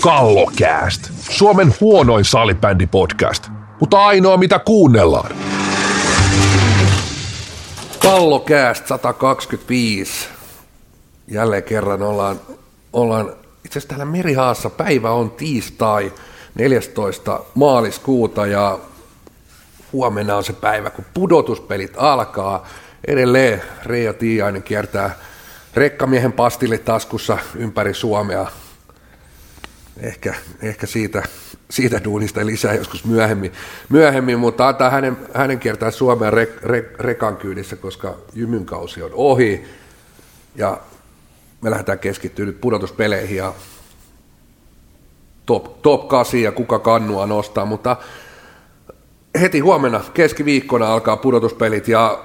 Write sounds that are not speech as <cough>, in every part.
Kallokääst. Suomen huonoin salibändipodcast, mutta ainoa mitä kuunnellaan. Kallokääst 125. Jälleen kerran ollaan, ollaan itse asiassa täällä Merihaassa. Päivä on tiistai 14. maaliskuuta ja huomenna on se päivä, kun pudotuspelit alkaa. Edelleen Reijo Tiiainen kiertää rekkamiehen pastillit taskussa ympäri Suomea. Ehkä, ehkä siitä, siitä duunista lisää joskus myöhemmin, myöhemmin mutta antaa hänen, hänen kiertää Suomea rek, rek, rekan kyydissä, koska jymyn kausi on ohi. Ja me lähdetään keskittyä nyt pudotuspeleihin ja top, top 8 ja kuka kannua nostaa, mutta heti huomenna keskiviikkona alkaa pudotuspelit ja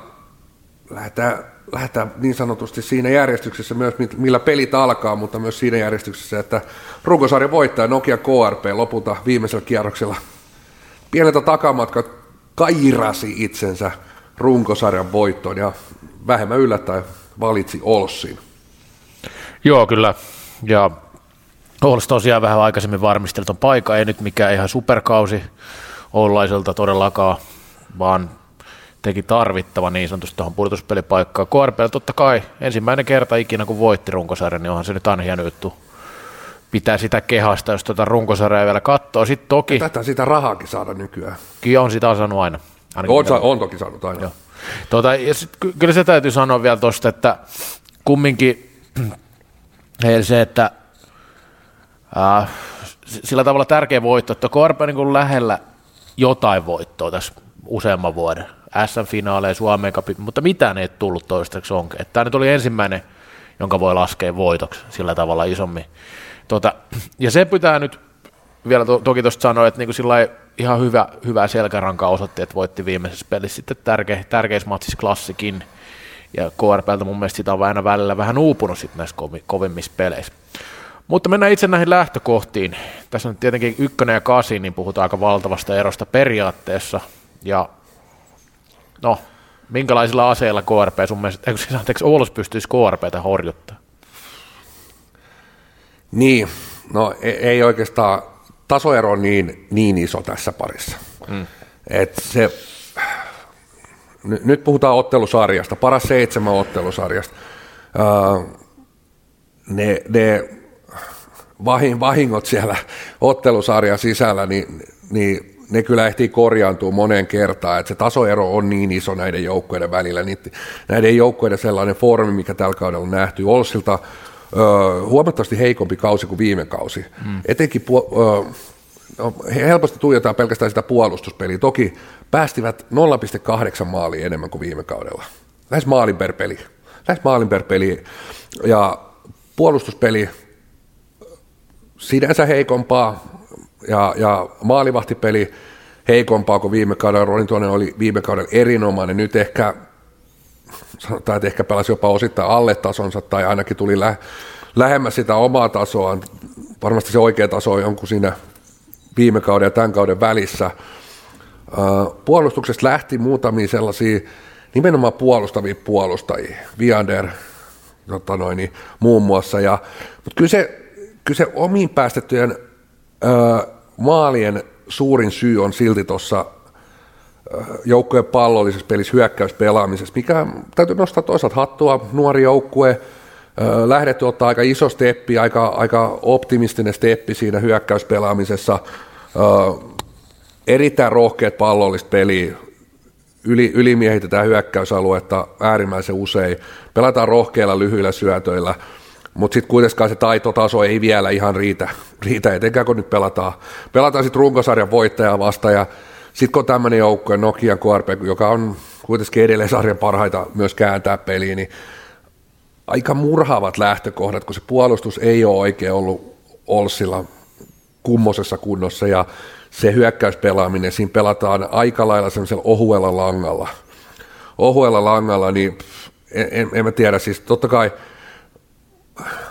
lähdetään, lähdetään niin sanotusti siinä järjestyksessä myös, millä pelit alkaa, mutta myös siinä järjestyksessä, että runkosarjan voittaja Nokia KRP lopulta viimeisellä kierroksella pieneltä takamatka kairasi itsensä runkosarjan voittoon ja vähemmän yllättäen valitsi Olssin. Joo, kyllä. Ja Ols tosiaan vähän aikaisemmin varmisteltu paikka, ei nyt mikään ihan superkausi Oulaiselta todellakaan, vaan teki tarvittava niin sanotusti tuohon pudotuspelipaikkaan. KRP totta kai ensimmäinen kerta ikinä kun voitti runkosarjan, niin onhan se nyt aina hieno juttu. Pitää sitä kehasta, jos tuota runkosarjaa vielä katsoo. Sitten toki... Tätä sitä rahaakin saada nykyään. Kyllä on sitä saanut aina. on, sa- on toki saanut aina. Joo. Tuota, ja sit, kyllä se täytyy sanoa vielä tuosta, että kumminkin <clears throat> se, että äh, sillä tavalla tärkeä voitto, että KRP on niin lähellä jotain voittoa tässä useamman vuoden. SM-finaaleja, Suomen Cup, mutta mitään ei tullut toistaiseksi onkin. Tämä nyt oli ensimmäinen, jonka voi laskea voitoksi sillä tavalla isommin. Tota, ja se pitää nyt vielä to, toki tuosta sanoa, että niin kuin ihan hyvä, hyvä selkäranka osoitti, että voitti viimeisessä pelissä sitten tärkeä, tärkeissä matsissa klassikin. Ja KRPltä mun mielestä sitä on aina välillä vähän uupunut sitten näissä kovimmissa peleissä. Mutta mennään itse näihin lähtökohtiin. Tässä on tietenkin ykkönen ja kasi, niin puhutaan aika valtavasta erosta periaatteessa. Ja no, minkälaisilla aseilla KRP sun mielestä, eikö siis anteeksi, Oulus pystyisi KRPtä horjuttaa? Niin, no ei, ei oikeastaan, tasoero on niin, niin iso tässä parissa. Mm. Et se, nyt puhutaan ottelusarjasta, paras seitsemän ottelusarjasta. Uh, ne, ne vahingot siellä ottelusarjan sisällä, niin, niin ne kyllä ehtii korjaantua moneen kertaan, että se tasoero on niin iso näiden joukkojen välillä. näiden joukkojen sellainen formi, mikä tällä kaudella on nähty, Olsilta ö, huomattavasti heikompi kausi kuin viime kausi. Mm. Etenkin ö, no, helposti tuijotaan pelkästään sitä puolustuspeliä. Toki päästivät 0,8 maalia enemmän kuin viime kaudella. Lähes maalin per peli. Lähes maalin per peli. Ja puolustuspeli sinänsä heikompaa ja, ja maalivahtipeli heikompaa kuin viime kaudella. Ronin oli viime kaudella erinomainen. Nyt ehkä, sanotaan, että ehkä pelasi jopa osittain alle tasonsa tai ainakin tuli lä- lähemmäs sitä omaa tasoaan. Varmasti se oikea taso on jonkun siinä viime kauden ja tämän kauden välissä. Puolustuksesta lähti muutamia sellaisia nimenomaan puolustavia puolustajia, Viander tota noin, niin, muun muassa. Ja, mutta kyllä se kyllä se omiin päästettyjen ö, maalien suurin syy on silti tuossa joukkueen pallollisessa pelissä hyökkäyspelaamisessa, mikä täytyy nostaa toisaalta hattua, nuori joukkue, lähdetty ottaa aika iso steppi, aika, aika optimistinen steppi siinä hyökkäyspelaamisessa, erittäin rohkeat pallollista peliä, yli, ylimiehitetään hyökkäysaluetta äärimmäisen usein, pelataan rohkeilla lyhyillä syötöillä – mutta sitten kuitenkaan se taitotaso ei vielä ihan riitä, riitä etenkään kun nyt pelataan, pelataan sitten runkosarjan voittajaa vasta ja sitten kun on tämmöinen joukko, Nokian KRP, joka on kuitenkin edelleen sarjan parhaita myös kääntää peliä, niin aika murhaavat lähtökohdat, kun se puolustus ei ole oikein ollut Olsilla kummosessa kunnossa ja se hyökkäyspelaaminen, siinä pelataan aika lailla semmoisella ohuella langalla. Ohuella langalla, niin en, en, en mä tiedä, siis totta kai –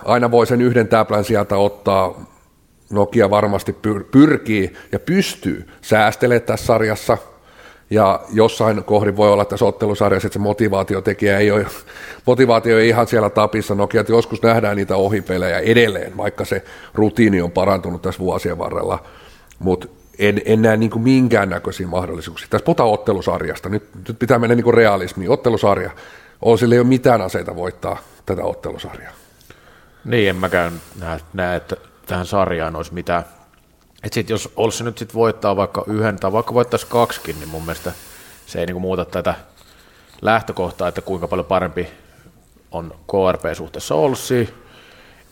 aina voi sen yhden täplän sieltä ottaa. Nokia varmasti pyr- pyrkii ja pystyy säästelemään tässä sarjassa. ja jossain kohdin voi olla tässä ottelusarjassa, että se motivaatiotekijä ei ole, motivaatio ei ihan siellä tapissa. Nokia, joskus nähdään niitä ohipelejä edelleen, vaikka se rutiini on parantunut tässä vuosien varrella, mutta en, en näe niin minkäännäköisiä mahdollisuuksia. Tässä puhutaan ottelusarjasta, nyt, nyt pitää mennä niin realismiin. Ottelusarja, sillä ei ole mitään aseita voittaa tätä ottelusarjaa. Niin, en mäkään näe, näe että tähän sarjaan olisi mitään. Että sit jos olisi nyt sit voittaa vaikka yhden tai vaikka voittaisi kaksikin, niin mun mielestä se ei niinku muuta tätä lähtökohtaa, että kuinka paljon parempi on KRP suhteessa Olssiin.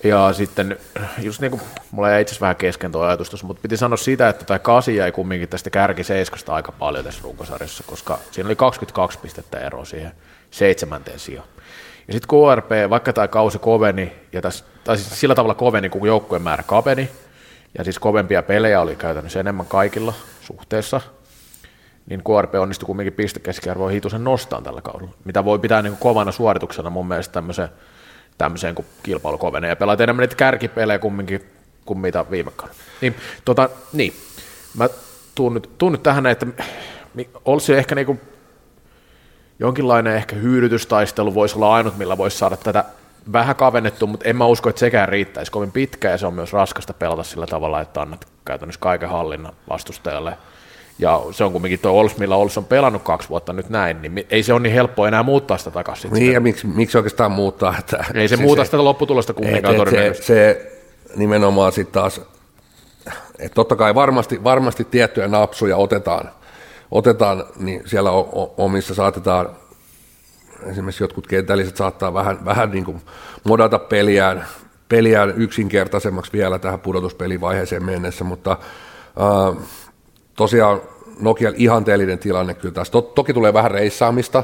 Ja sitten, just niin kuin, mulla jäi itse vähän kesken tuo ajatus tuossa, mutta piti sanoa sitä, että tämä kasi jäi kumminkin tästä kärki seiskasta aika paljon tässä runkosarjassa, koska siinä oli 22 pistettä eroa siihen seitsemänteen sijaan. Ja sitten KRP, vaikka tämä kausi koveni, ja tässä, tai siis sillä tavalla koveni, kun joukkueen määrä kapeni, ja siis kovempia pelejä oli käytännössä enemmän kaikilla suhteessa, niin KRP onnistui kumminkin pistekeskiarvoa hitusen nostaa tällä kaudella, mitä voi pitää niin kovana suorituksena mun mielestä tämmöiseen, tämmöiseen kun kilpailu kovenee, ja pelaat enemmän niitä kärkipelejä kumminkin kuin mitä viime kaudella. Niin, tota, niin. mä tuun nyt, tuun nyt tähän, että olisi ehkä niin kuin jonkinlainen ehkä hyydytystaistelu voisi olla ainut, millä voisi saada tätä vähän kavennettu, mutta en mä usko, että sekään riittäisi kovin pitkä ja se on myös raskasta pelata sillä tavalla, että annat käytännössä kaiken hallinnan vastustajalle. Ja se on kumminkin tuo Ols, millä Ols on pelannut kaksi vuotta nyt näin, niin ei se ole niin helppoa enää muuttaa sitä takaisin. Niin, ja miksi, miksi oikeastaan muuttaa? Että, ei se siis muuta sitä lopputulosta kumminkaan se, se, nimenomaan sitten taas, että totta kai varmasti, varmasti tiettyjä napsuja otetaan – otetaan, niin siellä omissa saatetaan, esimerkiksi jotkut kentälliset saattaa vähän, vähän niin kuin modata peliään, peliään yksinkertaisemmaksi vielä tähän pudotuspelivaiheeseen mennessä, mutta äh, tosiaan Nokia ihanteellinen tilanne kyllä tässä. toki tulee vähän reissaamista,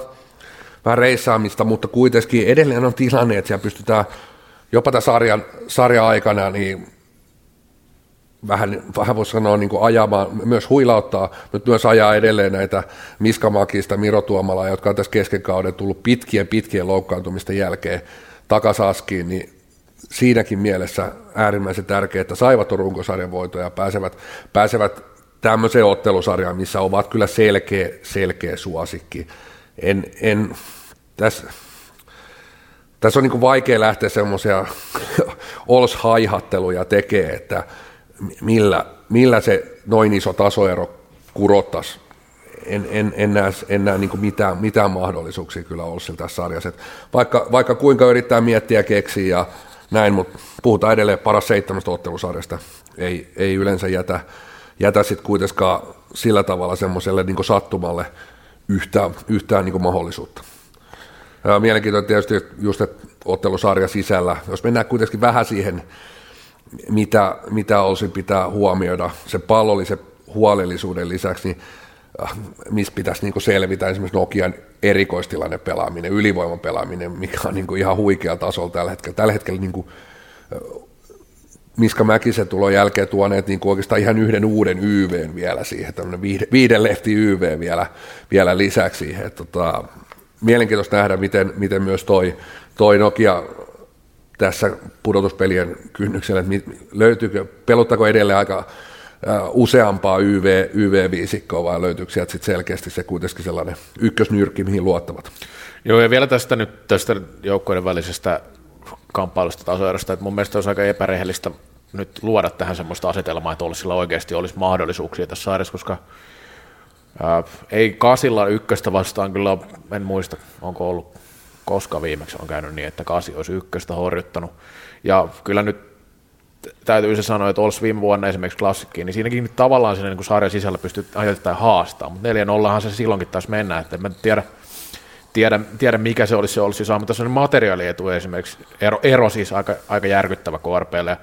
vähän reissaamista, mutta kuitenkin edelleen on tilanne, että siellä pystytään jopa tämän sarjan, sarjan aikana niin vähän, vähän voisi sanoa niin kuin ajamaan, myös huilauttaa, mutta myös ajaa edelleen näitä Miska Makista, Miro Tuomala, jotka on tässä kesken kauden tullut pitkien pitkien loukkaantumisten jälkeen takasaskiin, niin siinäkin mielessä äärimmäisen tärkeää, että saivat runkosarjan voitoja ja pääsevät, pääsevät tämmöiseen ottelusarjaan, missä ovat kyllä selkeä, selkeä suosikki. En, en, tässä, tässä on niin vaikea lähteä semmoisia <laughs> ols-haihatteluja tekee, että millä, millä se noin iso tasoero kurottaisi. En, en, en näe, en näe niin mitään, mitään mahdollisuuksia kyllä Olssil tässä sarjassa. vaikka, vaikka kuinka yrittää miettiä keksiä ja näin, mutta puhutaan edelleen paras seitsemästä ottelusarjasta. Ei, ei yleensä jätä, jätä sitten kuitenkaan sillä tavalla semmoiselle niin sattumalle yhtään, yhtään niin mahdollisuutta. Ja mielenkiintoista tietysti just, että ottelusarja sisällä, jos mennään kuitenkin vähän siihen mitä, mitä olisi pitää huomioida se pallollisen huolellisuuden lisäksi, niin äh, missä pitäisi niin selvitä esimerkiksi Nokian erikoistilanne pelaaminen, ylivoiman pelaaminen, mikä on niin ihan huikea tasolla tällä hetkellä. Tällä hetkellä niin kuin, äh, Miska Mäkisen tulon jälkeen tuoneet niin kuin oikeastaan ihan yhden uuden YV vielä siihen, tämmöinen viiden, viiden lehti YV vielä, vielä lisäksi. Että, tota, mielenkiintoista nähdä, miten, miten myös toi, toi Nokia tässä pudotuspelien kynnyksellä, että löytyykö, pelottako edelleen aika useampaa YV, YV-viisikkoa vai löytyykö sieltä sit selkeästi se kuitenkin sellainen ykkösnyrkki, mihin luottavat? Joo, ja vielä tästä nyt tästä joukkojen välisestä kamppailusta tasoerosta, että mun mielestä olisi aika epärehellistä nyt luoda tähän semmoista asetelmaa, että olisi sillä oikeasti olisi mahdollisuuksia tässä sairassa, koska ää, ei kasilla ykköstä vastaan kyllä, en muista, onko ollut koska viimeksi on käynyt niin, että kasi olisi ykköstä horjuttanut. Ja kyllä nyt täytyy se sanoa, että olisi viime vuonna esimerkiksi klassikkiin, niin siinäkin nyt tavallaan siinä niin sarjan sisällä pystyy ajoittain haastaa, mutta 4 0 se silloinkin taas mennä, että en tiedä, tiedä, tiedä, mikä se olisi se olisi saa, mutta tässä on materiaalietu esimerkiksi, ero, ero siis aika, aika järkyttävä KRPlle,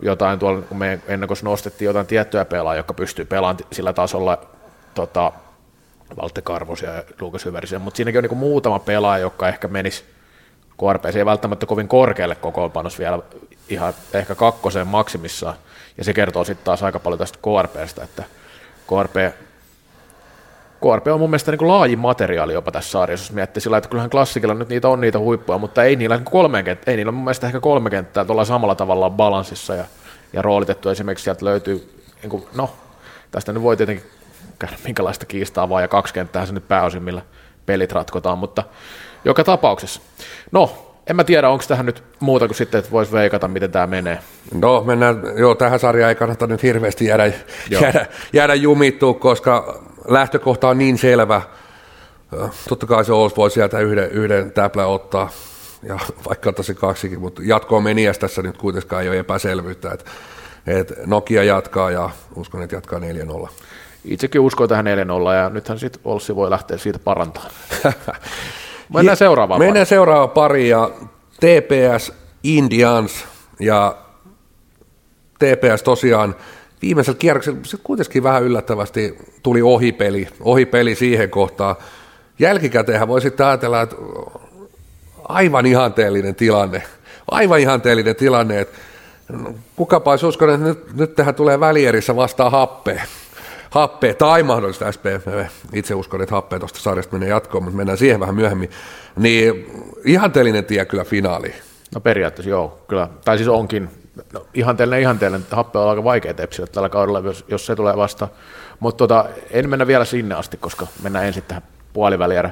jotain tuolla, kun me ennen kuin nostettiin jotain tiettyjä pelaajia, jotka pystyy pelaamaan sillä tasolla tota, Karvosia ja Lukas Hyvärisen, mutta siinäkin on niin muutama pelaaja, joka ehkä menisi KRPC ei välttämättä kovin korkealle kokoonpanossa vielä ihan ehkä kakkoseen maksimissaan, ja se kertoo sitten taas aika paljon tästä KRPstä, että KRP, KRP on mun mielestä niin laajin materiaali jopa tässä sarjassa, jos miettii sillä, että kyllähän klassikilla nyt niitä on niitä huippuja, mutta ei niillä, niin kolme ei niillä mun mielestä ehkä kolme kenttää tuolla samalla tavalla balanssissa ja, ja roolitettu. Esimerkiksi sieltä löytyy, niin kuin, no tästä nyt voi tietenkin käydä minkälaista kiistaa vaan, ja kaksi kenttää se nyt pääosin, millä pelit ratkotaan, mutta joka tapauksessa. No, en mä tiedä, onko tähän nyt muuta kuin sitten, että voisi veikata, miten tämä menee. No, mennään, joo, tähän sarjaan ei kannata nyt hirveästi jäädä, jäädä, jäädä jumittua, koska lähtökohta on niin selvä. Totta kai se Ols voi sieltä yhden, yhden täplä ottaa, ja vaikka ottaisi kaksikin, mutta jatkoon meniäs tässä nyt kuitenkaan ei ole epäselvyyttä, että, että Nokia jatkaa ja uskon, että jatkaa 4-0. Itsekin uskon tähän 4-0 ja nythän sitten Olssi voi lähteä siitä parantamaan. <laughs> Mennään seuraavaan Mennään pari. seuraavaan pariin ja TPS Indians ja TPS tosiaan viimeisellä kierroksella se kuitenkin vähän yllättävästi tuli ohipeli, ohipeli siihen kohtaan. Jälkikäteenhän voi sitten ajatella, että aivan ihanteellinen tilanne, aivan ihanteellinen tilanne, että kukapa olisi uskonut, että nyt, nyt tähän tulee välierissä vastaan happea happea tai mahdollista SPF. Itse uskon, että happea tuosta sarjasta menee jatkoon, mutta mennään siihen vähän myöhemmin. Niin ihanteellinen tie kyllä finaali. No periaatteessa joo, kyllä. Tai siis onkin no, ihanteellinen, ihanteellinen. Happea on aika vaikea tepsillä tällä kaudella, jos, jos se tulee vasta. Mutta tota, en mennä vielä sinne asti, koska mennään ensin tähän puolivälierä.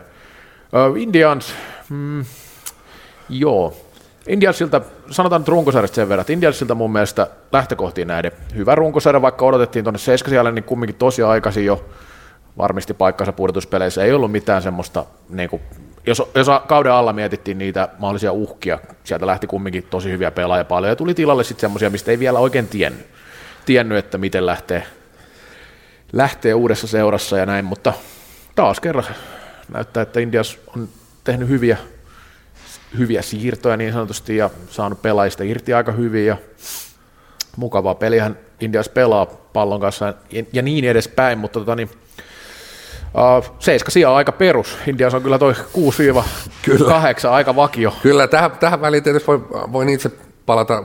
Uh, Indians, mm, joo, Indiansilta, sanotaan runkosarjasta sen verran, että Indiansilta mun mielestä lähtökohtiin näiden hyvä runkosarja, vaikka odotettiin tuonne seiskasijalle, niin kumminkin tosi aikaisin jo varmisti paikkansa pudotuspeleissä. Ei ollut mitään semmoista, niin kuin, jos, jos kauden alla mietittiin niitä mahdollisia uhkia, sieltä lähti kumminkin tosi hyviä pelaajia paljon, ja tuli tilalle sitten semmoisia, mistä ei vielä oikein tiennyt, tiennyt että miten lähtee, lähtee uudessa seurassa ja näin, mutta taas kerran näyttää, että Indias on tehnyt hyviä hyviä siirtoja niin sanotusti ja saanut pelaajista irti aika hyvin ja mukavaa pelihän Indias pelaa pallon kanssa ja niin edespäin, mutta tota niin, Uh, seiska sijaa aika perus. Indias on kyllä toi 6-8 aika vakio. Kyllä, tähän, tähän väliin tietysti voi, voin itse palata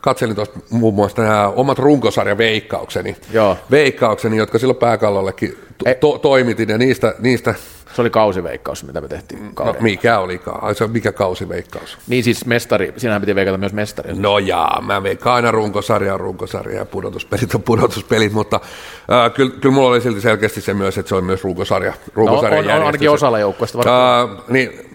katselin tuosta muun muassa nämä omat runkosarjan veikkaukseni, Joo. veikkaukseni, jotka silloin pääkallollekin to- to- toimitin, ja niistä, niistä se oli kausiveikkaus, mitä me tehtiin. No, mikä oli? Se mikä kausiveikkaus? Niin siis mestari, sinähän piti veikata myös mestari. No jaa, mä veikkaan aina runkosarja runkosarja ja pudotuspelit on pudotuspelit, mutta äh, kyllä, kyllä mulla oli silti selkeästi se myös, että se on myös runkosarja. runkosarja no, on, on ainakin osalla joukkueesta. Äh, niin,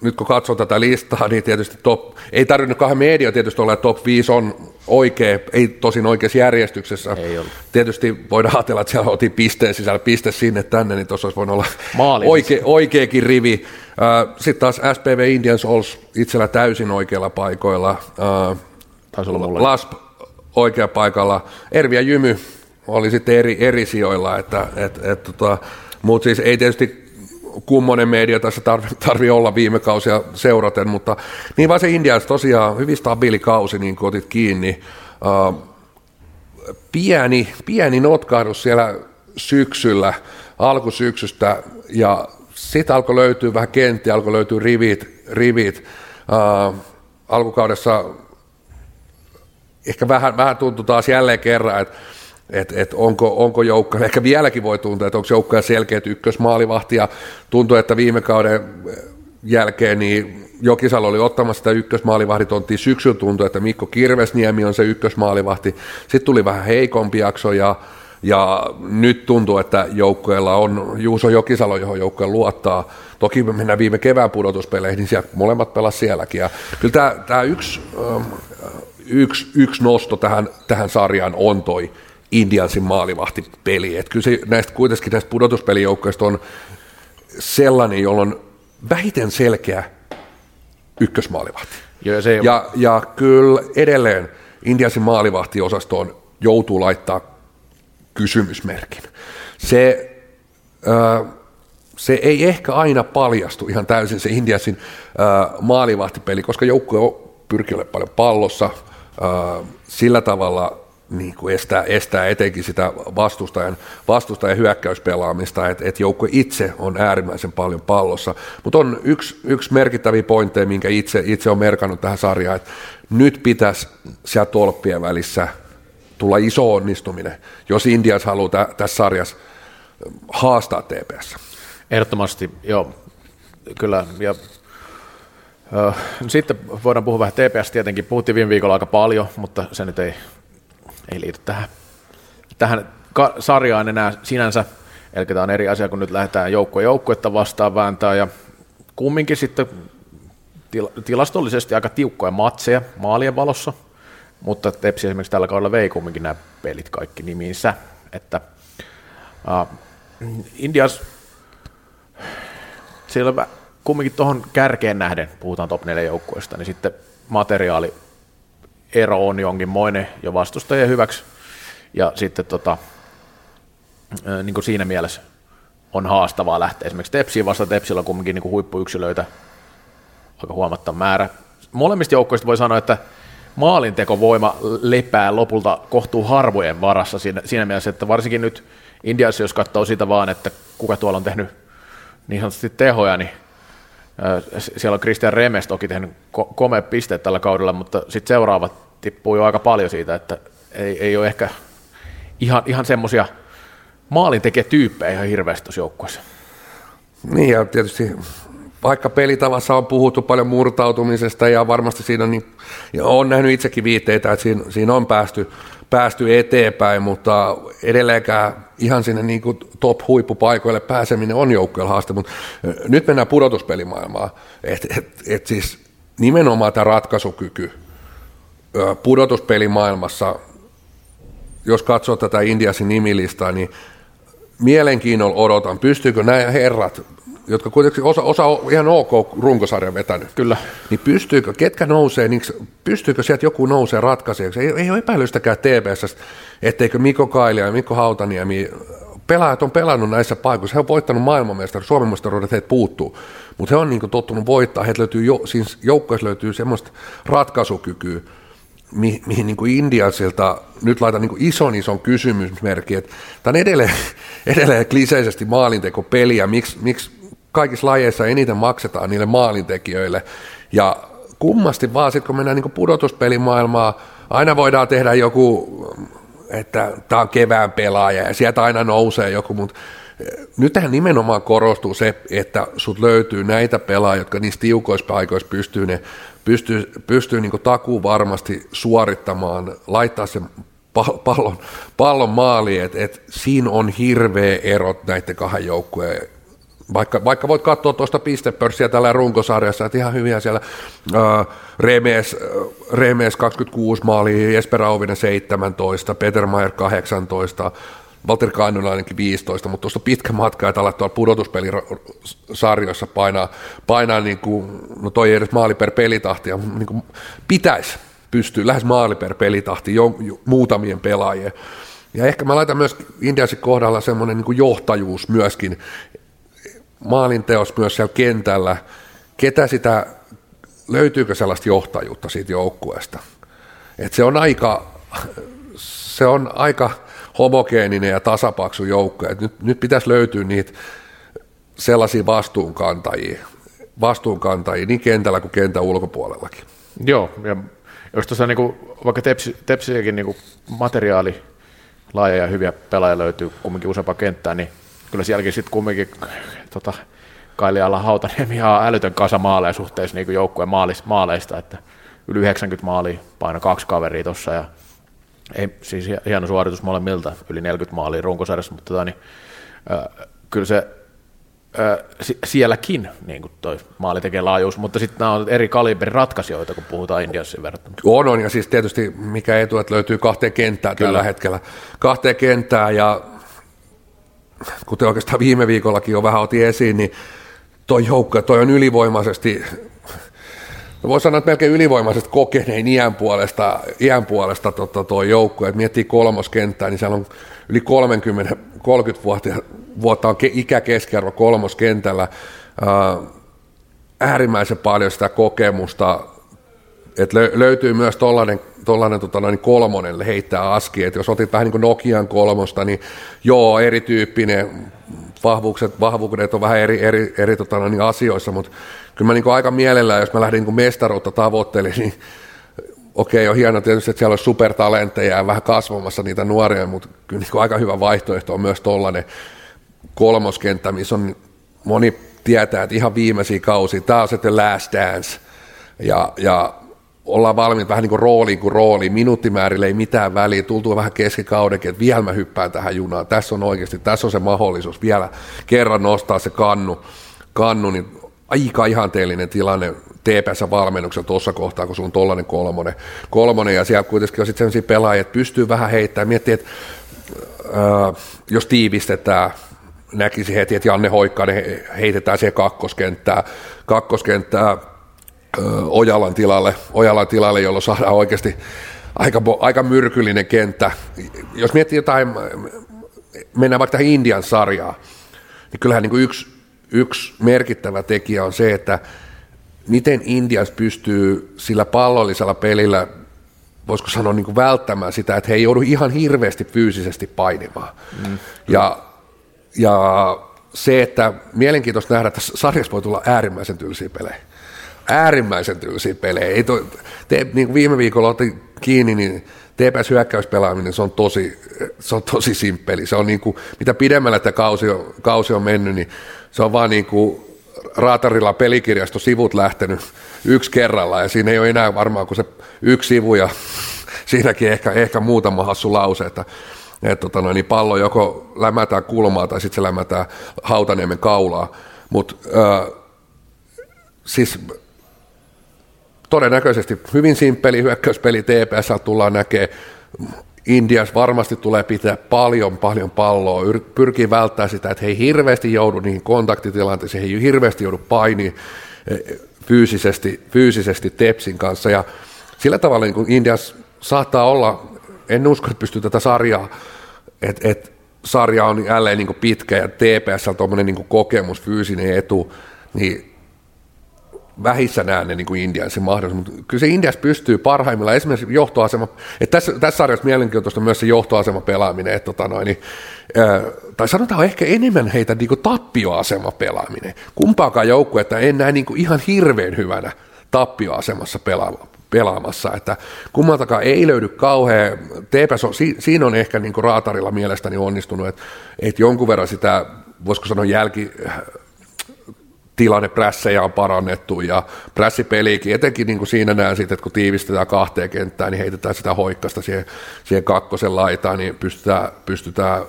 nyt kun katsoo tätä listaa, niin tietysti top, ei tarvinnut kahden media tietysti olla, että top 5 on oikea, ei tosin oikeassa järjestyksessä. Ei ollut. Tietysti voidaan ajatella, että siellä otin pisteen sisällä, piste sinne tänne, niin tuossa olisi voinut olla oike, oikeakin rivi. Sitten taas SPV Indians Ols itsellä täysin oikeilla paikoilla. Taisi olla mulle. Lasp oikea paikalla. Ervi ja Jymy oli sitten eri, eri sijoilla, että, et, et, tota, mutta siis ei tietysti kummonen media tässä tarvii tarvi olla viime kausia seuraten, mutta niin vaan se Indians tosiaan hyvin stabiili kausi, niin kuin otit kiinni. Uh, pieni, pieni notkahdus siellä syksyllä, alkusyksystä, ja sitten alkoi löytyä vähän kenttiä, alkoi löytyä rivit, rivit. Uh, alkukaudessa ehkä vähän, vähän tuntui taas jälleen kerran, että että et onko, onko joukko, ehkä vieläkin voi tuntua, että onko joukkoja selkeät ykkösmaalivahti, ja tuntuu, että viime kauden jälkeen niin Jokisalo oli ottamassa sitä ykkösmaalivahditontia. Syksyllä tuntui, että Mikko Kirvesniemi on se ykkösmaalivahti. Sitten tuli vähän heikompi jakso ja, ja nyt tuntuu, että joukkueella on Juuso Jokisalo, johon joukkue luottaa. Toki me mennään viime kevään pudotuspeleihin, niin siellä molemmat pelasivat sielläkin. Ja kyllä tämä, tämä yksi, yksi, yksi nosto tähän, tähän sarjaan on toi Indiansin maalivahtipeli. Et kyllä se näistä kuitenkin näistä pudotuspelijoukkoista on sellainen, jolla on vähiten selkeä ykkösmaalivahti. Joo, se ja, ja kyllä edelleen Indiansin maalivahtiosastoon joutuu laittaa kysymysmerkin. Se, äh, se ei ehkä aina paljastu ihan täysin se Indiansin äh, maalivahtipeli, koska joukkue pyrkii paljon pallossa, äh, sillä tavalla niin kuin estää, estää etenkin sitä vastustajan, vastustajan hyökkäyspelaamista, että et joukko itse on äärimmäisen paljon pallossa. Mutta on yksi, yksi merkittäviä pointteja, minkä itse, itse on merkannut tähän sarjaan, että nyt pitäisi siellä tolppien välissä tulla iso onnistuminen, jos Indias haluaa tä, tässä sarjassa haastaa TPS. Ehdottomasti, joo, kyllä. Ja sitten voidaan puhua vähän TPS tietenkin. Puhuttiin viime viikolla aika paljon, mutta se nyt ei ei liity tähän, tähän sarjaan enää sinänsä. Eli tämä on eri asia, kun nyt lähdetään joukko joukkuetta vastaan vääntää ja kumminkin sitten tilastollisesti aika tiukkoja matseja maalien valossa, mutta Tepsi esimerkiksi tällä kaudella vei kumminkin nämä pelit kaikki nimiinsä, että uh, Indias siellä kumminkin tuohon kärkeen nähden, puhutaan top 4 joukkueesta, niin sitten materiaali ero on jonkinmoinen jo vastustajien hyväksi, ja sitten tota, niin kuin siinä mielessä on haastavaa lähteä. Esimerkiksi Tepsiin vasta Tepsillä on kumminkin niin huippuyksilöitä aika huomattava määrä. Molemmista joukkoista voi sanoa, että maalintekovoima lepää lopulta kohtuu harvojen varassa siinä, siinä mielessä, että varsinkin nyt Indiassa, jos katsoo sitä vaan, että kuka tuolla on tehnyt niin sanotusti tehoja, niin siellä on Christian Remes toki tehnyt komea pisteet tällä kaudella, mutta sitten seuraavat tippuu jo aika paljon siitä, että ei, ei ole ehkä ihan, ihan semmoisia maalintekijätyyppejä ihan hirveästi tuossa joukkueessa. Niin ja tietysti vaikka pelitavassa on puhuttu paljon murtautumisesta ja varmasti siinä on, niin, ja on nähnyt itsekin viitteitä, että siinä, siinä on päästy, päästy eteenpäin, mutta edelleenkään ihan sinne niin kuin top-huippupaikoille pääseminen on joukkueella haaste, mutta nyt mennään pudotuspelimaailmaan, että et, et siis nimenomaan tämä ratkaisukyky pudotuspelimaailmassa, jos katsoo tätä Indiasin nimilistaa, niin mielenkiinnolla odotan, pystyykö nämä herrat jotka kuitenkin osa, osa on ihan ok runkosarjan vetänyt. Kyllä. Niin pystyykö, ketkä nousee, niin pystyykö sieltä joku nousee ratkaisijaksi? Ei, ei ole epäilystäkään TVS, etteikö Mikko Kailia ja Mikko Hautaniemi, pelaajat on pelannut näissä paikoissa, he on voittanut maailmanmestaruuden, Suomen mestaruudet heitä puuttuu, mutta he on niin tottunut voittaa, heitä löytyy jo, siis joukkoissa löytyy semmoista ratkaisukykyä, mi, mihin niin Indiasilta nyt laitan niin ison ison kysymysmerkin, että tämä on edelleen, <laughs> edelleen kliseisesti maalinteko peliä, miksi, miksi kaikissa lajeissa eniten maksetaan niille maalintekijöille. Ja kummasti vaan sitten, kun mennään niin pudotuspelimaailmaa, aina voidaan tehdä joku, että tämä on kevään pelaaja ja sieltä aina nousee joku, mutta eh, nyt tähän nimenomaan korostuu se, että sut löytyy näitä pelaajia, jotka niissä tiukoissa paikoissa pystyy, ne, pystyy, pystyy niin takuu varmasti suorittamaan, laittaa sen pallon, pallon maaliin, että et siinä on hirveä erot näiden kahden joukkueen vaikka, vaikka voit katsoa tuosta pistepörssiä tällä runkosarjassa, että ihan hyviä siellä uh, Remes, uh, Remes 26 maalia, Jesper Auvinen 17, Peter Mayer 18, Walter ainakin 15, mutta tuosta pitkä matka, että alat tuolla pudotuspelisarjoissa painaa, painaa niin kuin, no toi ei edes maali per pelitahti, ja niin kuin pitäisi pystyä lähes maali per pelitahti jo, jo, muutamien pelaajien. Ja ehkä mä laitan myös Indiasin kohdalla semmoinen niin johtajuus myöskin, maalinteos myös siellä kentällä, ketä sitä, löytyykö sellaista johtajuutta siitä joukkueesta. Et se on aika, se on aika homogeeninen ja tasapaksu joukko. Nyt, nyt pitäisi löytyä niitä sellaisia vastuunkantajia, vastuunkantajia niin kentällä kuin kentän ulkopuolellakin. Joo, ja jos tuossa niinku, vaikka tepsi, tepsiäkin niinku materiaali laaja ja hyviä pelaajia löytyy kumminkin useampaa kenttää, niin kyllä sielläkin sitten kumminkin tota, Kailiala Hautaniemi ihan älytön kasa maaleja suhteessa niin joukkueen maaleista, että yli 90 maalia paino kaksi kaveria tuossa ja ei, siis hieno suoritus molemmilta, yli 40 maalia runkosarjassa, mutta tota, niin, äh, kyllä se äh, sielläkin niin kuin toi maali tekee laajuus, mutta sitten nämä on eri kaliberin ratkaisijoita, kun puhutaan Indiassa verrattuna. On, on, ja siis tietysti mikä etu, että löytyy kahteen kenttää Kyllä. tällä hetkellä. Kahteen kenttää, ja kuten oikeastaan viime viikollakin jo vähän otin esiin, niin toi joukko, toi on ylivoimaisesti, no voi sanoa, että melkein ylivoimaisesti kokeneen iän puolesta, iän puolesta tota, toi joukko, että miettii kolmoskenttää, niin siellä on yli 30, 30 vuotta, vuotta on ikäkeskiarvo kolmoskentällä, ää, äärimmäisen paljon sitä kokemusta, että löytyy myös tollainen, tollainen tota noin, kolmonen heittää aski, että jos otit vähän niin kuin Nokian kolmosta, niin joo, erityyppinen, vahvuudet, vahvuudet on vähän eri, eri, eri tota noin, asioissa, mutta kyllä mä niin aika mielellään, jos mä lähdin niin mestaruutta tavoittelemaan, niin okei, on hienoa tietysti, että siellä on supertalentteja ja vähän kasvamassa niitä nuoria, mutta kyllä niin aika hyvä vaihtoehto on myös tollainen kolmoskenttä, missä on moni tietää, että ihan viimeisiä kausia, tämä on sitten last dance, ja, ja ollaan valmiit vähän niin kuin rooliin kuin rooliin, minuuttimäärille ei mitään väliä, tultuu vähän keskikaudenkin, että vielä mä hyppään tähän junaan, tässä on oikeasti, tässä on se mahdollisuus vielä kerran nostaa se kannu, kannu niin aika ihanteellinen tilanne TPS-valmennuksella tuossa kohtaa, kun sun on tollainen kolmonen, kolmonen. Ja siellä kuitenkin on sitten sellaisia pelaajia, että pystyy vähän heittämään, miettii, että äh, jos tiivistetään, näkisi heti, että Janne Hoikkainen heitetään siihen kakkoskenttää, kakkoskenttää Ojalan tilalle, Ojalan tilalle, jolloin saadaan oikeasti aika, aika myrkyllinen kenttä. Jos miettii jotain, mennään vaikka tähän Indian sarjaan, niin kyllähän niin kuin yksi, yksi merkittävä tekijä on se, että miten Indians pystyy sillä pallollisella pelillä, voisiko sanoa niin kuin välttämään sitä, että he ei joudu ihan hirveästi fyysisesti painimaan. Mm. Ja, ja se, että mielenkiintoista nähdä, että sarjassa voi tulla äärimmäisen tylsiä pelejä äärimmäisen tylsiä pelejä. Ei to, te, niin kuin viime viikolla otin kiinni, niin TPS hyökkäyspelaaminen, se on tosi, se on tosi simppeli. Se on niin kuin, mitä pidemmällä tämä kausi on, kausi on mennyt, niin se on vaan niin kuin raatarilla pelikirjasto sivut lähtenyt yksi kerralla, ja siinä ei ole enää varmaan kuin se yksi sivu, ja <laughs> siinäkin ehkä, ehkä muutama hassu lause, että että tota noin, niin pallo joko lämätään kulmaa tai sitten se lämätään Hautaniemen kaulaa. Mutta siis todennäköisesti hyvin simppeli hyökkäyspeli TPS tullaan näkemään. Indias varmasti tulee pitää paljon, paljon palloa, pyrkii välttämään sitä, että he ei hirveästi joudu niihin kontaktitilanteisiin, he ei hirveästi joudu painiin eh, fyysisesti, fyysisesti Tepsin kanssa. Ja sillä tavalla niin kuin Indias saattaa olla, en usko, että pystyy tätä sarjaa, että et sarja on jälleen niin pitkä ja TPS on tuommoinen niin kokemus, fyysinen etu, niin vähissä näen ne niin kuin Indian mahdollisuus, mutta kyllä se Indias pystyy parhaimmillaan, esimerkiksi johtoasema, että tässä, tässä sarjassa mielenkiintoista myös se johtoasema pelaaminen, että tota noin, niin, ää, tai sanotaan ehkä enemmän heitä niin kuin tappioasema pelaaminen. Kumpaakaan joukkuetta en näe niin kuin ihan hirveän hyvänä tappioasemassa pelaama, pelaamassa, että kummaltakaan ei löydy kauhean, TPS on, siinä on ehkä niin kuin raatarilla mielestäni onnistunut, että, että jonkun verran sitä, voisiko sanoa jälki, tilanneprässejä on parannettu ja prässipeliikin, etenkin niin kuin siinä näen sitten, että kun tiivistetään kahteen kenttään, niin heitetään sitä hoikkasta siihen, siihen kakkosen laitaan, niin pystytään, pystytään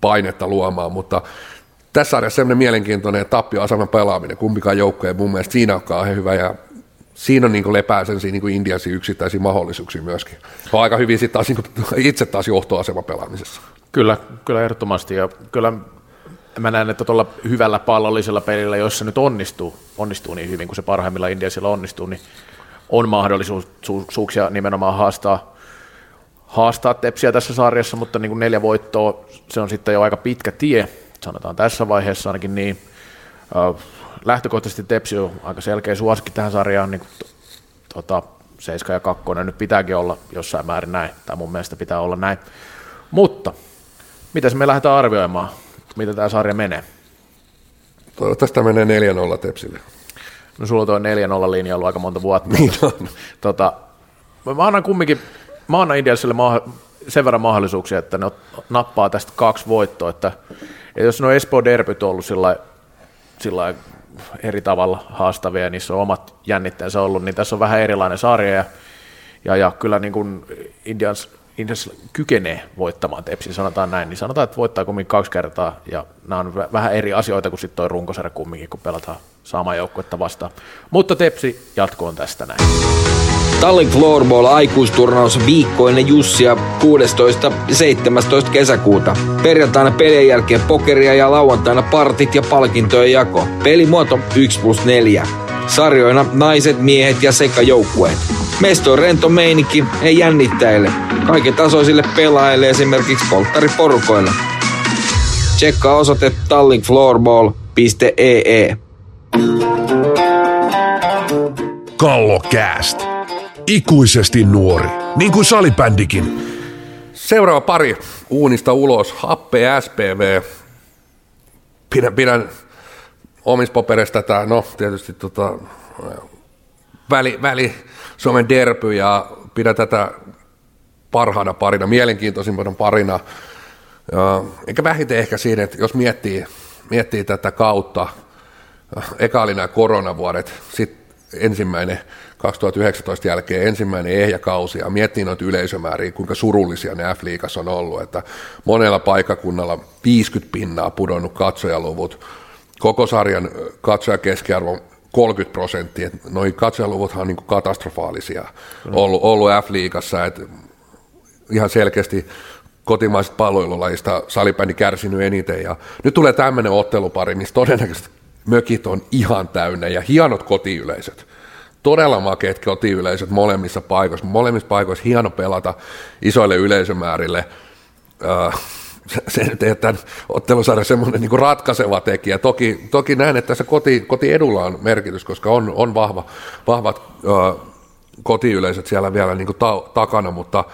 painetta luomaan, mutta tässä sarjassa sellainen mielenkiintoinen tappioaseman pelaaminen, kumpikaan joukkojen mun mielestä siinä on kauhean hyvä ja siinä on niin lepää sen niin kuin Indiasi yksittäisiä mahdollisuuksia myöskin. On aika hyvin sitten taas, niin kuin, itse taas johtoasema pelaamisessa. Kyllä, kyllä ehdottomasti ja kyllä mä näen, että tuolla hyvällä pallollisella pelillä, jos se nyt onnistuu, onnistuu niin hyvin kuin se parhaimmilla Indiasilla onnistuu, niin on mahdollisuuksia nimenomaan haastaa, haastaa tepsiä tässä sarjassa, mutta niin kuin neljä voittoa, se on sitten jo aika pitkä tie, sanotaan tässä vaiheessa ainakin niin. Lähtökohtaisesti Tepsi on aika selkeä suosikki tähän sarjaan, niin kuin, tota, 7 ja 2 nyt pitääkin olla jossain määrin näin, tai mun mielestä pitää olla näin. Mutta, mitä me lähdetään arvioimaan? Mitä tämä sarja menee? Toivottavasti tämä menee 4-0 Tepsille. No sulla on tuo 4-0 linja ollut aika monta vuotta. Niin on. Tota, mä annan kumminkin, mä annan Indiansille sen verran mahdollisuuksia, että ne nappaa tästä kaksi voittoa, että, että jos no Espoo derbyt on ollut sillä, sillä eri tavalla haastavia ja niissä on omat jännitteensä ollut, niin tässä on vähän erilainen sarja ja, ja, ja kyllä niin kuin Indians Indians kykenee voittamaan Tepsin, sanotaan näin, niin sanotaan, että voittaa kumminkin kaksi kertaa, ja nämä on vähän eri asioita kuin sitten tuo runkosarja kumminkin, kun pelataan saamaa joukkuetta vastaan. Mutta Tepsi jatkoon tästä näin. Tallink Floorball aikuisturnaus viikkoinen Jussia 16-17 kesäkuuta. Perjantaina pelien jälkeen pokeria ja lauantaina partit ja palkintojen jako. Pelimuoto 1 plus 4. Sarjoina naiset, miehet ja sekajoukkueet. Mesto on rento meininki, ei jännittäjille. Kaiken tasoisille pelaajille esimerkiksi polttariporukoille. Tsekkaa osoite tallinkfloorball.ee. Kallokääst. Ikuisesti nuori, niin kuin salibändikin. Seuraava pari uunista ulos. Happe SPV. Pidän, pidän omissa papereissa tätä, no tietysti tota, väli, väli Suomen derpy ja pidän tätä parhaana parina, mielenkiintoisimpana parina. Eikä vähiten ehkä siinä, että jos miettii, miettii tätä kautta, eka oli nämä koronavuodet, sitten ensimmäinen 2019 jälkeen ensimmäinen ehjäkausi ja miettii noita yleisömääriä, kuinka surullisia ne F-liigassa on ollut, että monella paikakunnalla 50 pinnaa pudonnut katsojaluvut, koko sarjan katsojakeskiarvo 30 prosenttia, noin katsojaluvuthan on niin katastrofaalisia mm. ollut, ollut F-liigassa, että ihan selkeästi kotimaiset palloilulajista salibändi kärsinyt eniten. Ja nyt tulee tämmöinen ottelupari, missä todennäköisesti mökit on ihan täynnä ja hienot kotiyleisöt. Todella makeat kotiyleisöt molemmissa paikoissa. Molemmissa paikoissa hieno pelata isoille yleisömäärille. Uh, se nyt ei tämän ottelusarja semmoinen niin ratkaiseva tekijä. Toki, toki näen, että tässä koti, kotiedulla on merkitys, koska on, on vahva, vahvat uh, kotiyleisöt siellä vielä niin ta, takana, mutta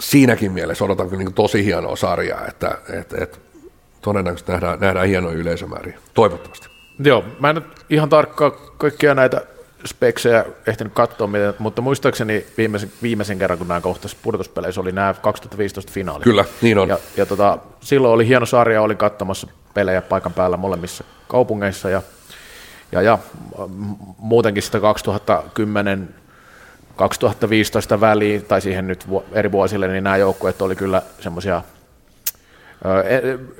siinäkin mielessä odotan kyllä niin tosi hienoa sarjaa, että et, et, todennäköisesti nähdään, nähdään hienoja yleisömääriä, toivottavasti. Joo, mä en nyt ihan tarkkaan kaikkia näitä speksejä ehtinyt katsoa, mutta muistaakseni viimeisen, viimeisen kerran, kun nämä kohtaisivat pudotuspeleissä, oli nämä 2015 finaali. Kyllä, niin on. Ja, ja tota, silloin oli hieno sarja, olin katsomassa pelejä paikan päällä molemmissa kaupungeissa ja, ja, ja muutenkin sitä 2010 2015 väliin, tai siihen nyt eri vuosille, niin nämä joukkueet oli kyllä semmoisia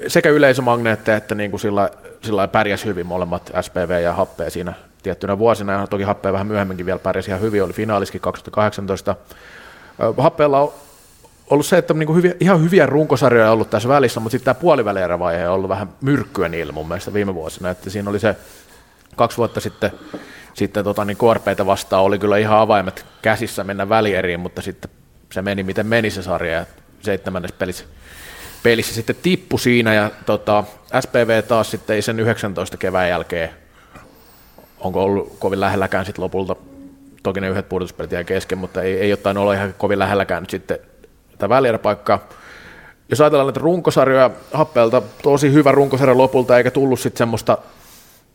sekä yleisömagneetteja että niin kuin sillä, sillä pärjäsi hyvin molemmat SPV ja Happea siinä tiettynä vuosina, ja toki Happea vähän myöhemminkin vielä pärjäsi ihan hyvin, oli finaaliskin 2018. Happeella on ollut se, että niin hyviä, ihan hyviä runkosarjoja on ollut tässä välissä, mutta sitten tämä puolivälierävaihe on ollut vähän myrkkyä niillä mun mielestä viime vuosina, että siinä oli se kaksi vuotta sitten sitten tota, niin korpeita vastaan oli kyllä ihan avaimet käsissä mennä välieriin, mutta sitten se meni miten meni se sarja. Ja seitsemännes pelissä, pelissä sitten tippu siinä ja tota, SPV taas sitten ei sen 19 kevään jälkeen onko ollut kovin lähelläkään sitten lopulta, toki ne yhdet pudotuspelit jäi kesken, mutta ei, ei ottanut olla ihan kovin lähelläkään nyt sitten tätä välieräpaikkaa. Jos ajatellaan näitä runkosarjoja Happelta, tosi hyvä runkosarja lopulta, eikä tullut sitten semmoista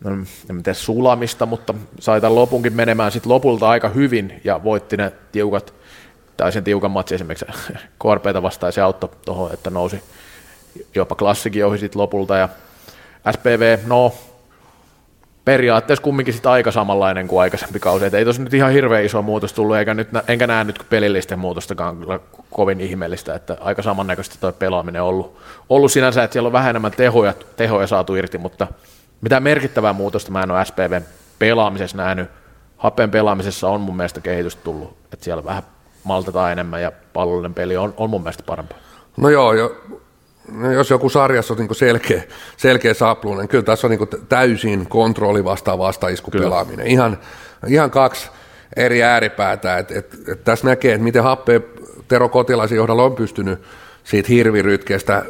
no, en tiedä sulamista, mutta sai tämän lopunkin menemään sitten lopulta aika hyvin ja voitti ne tiukat, tai sen tiukan matsi esimerkiksi <laughs> KRPtä vastaan se auttoi tuohon, että nousi jopa klassikin ohi sitten lopulta ja SPV, no periaatteessa kumminkin sitten aika samanlainen kuin aikaisempi kausi, että ei tuossa nyt ihan hirveän iso muutos tullut, eikä nyt, enkä näe nyt pelillisten muutostakaan kovin ihmeellistä, että aika samannäköistä tuo pelaaminen on ollut, ollut sinänsä, että siellä on vähän enemmän tehoja, tehoja saatu irti, mutta mitään merkittävää muutosta mä en ole SPVn pelaamisessa nähnyt. Hapen pelaamisessa on mun mielestä kehitystä tullut, että siellä vähän maltetaan enemmän ja pallollinen peli on, on mun mielestä parempaa. No joo, jo, no jos joku sarjassa on niin selkeä, selkeä sapluinen, niin kyllä tässä on niin täysin kontrolli vastaan vastaisku pelaaminen. Ihan, ihan kaksi eri ääripäätä. Et, et, et tässä näkee, että miten Happe Tero Kotilaisen johdolla on pystynyt siitä hirvirytkeestä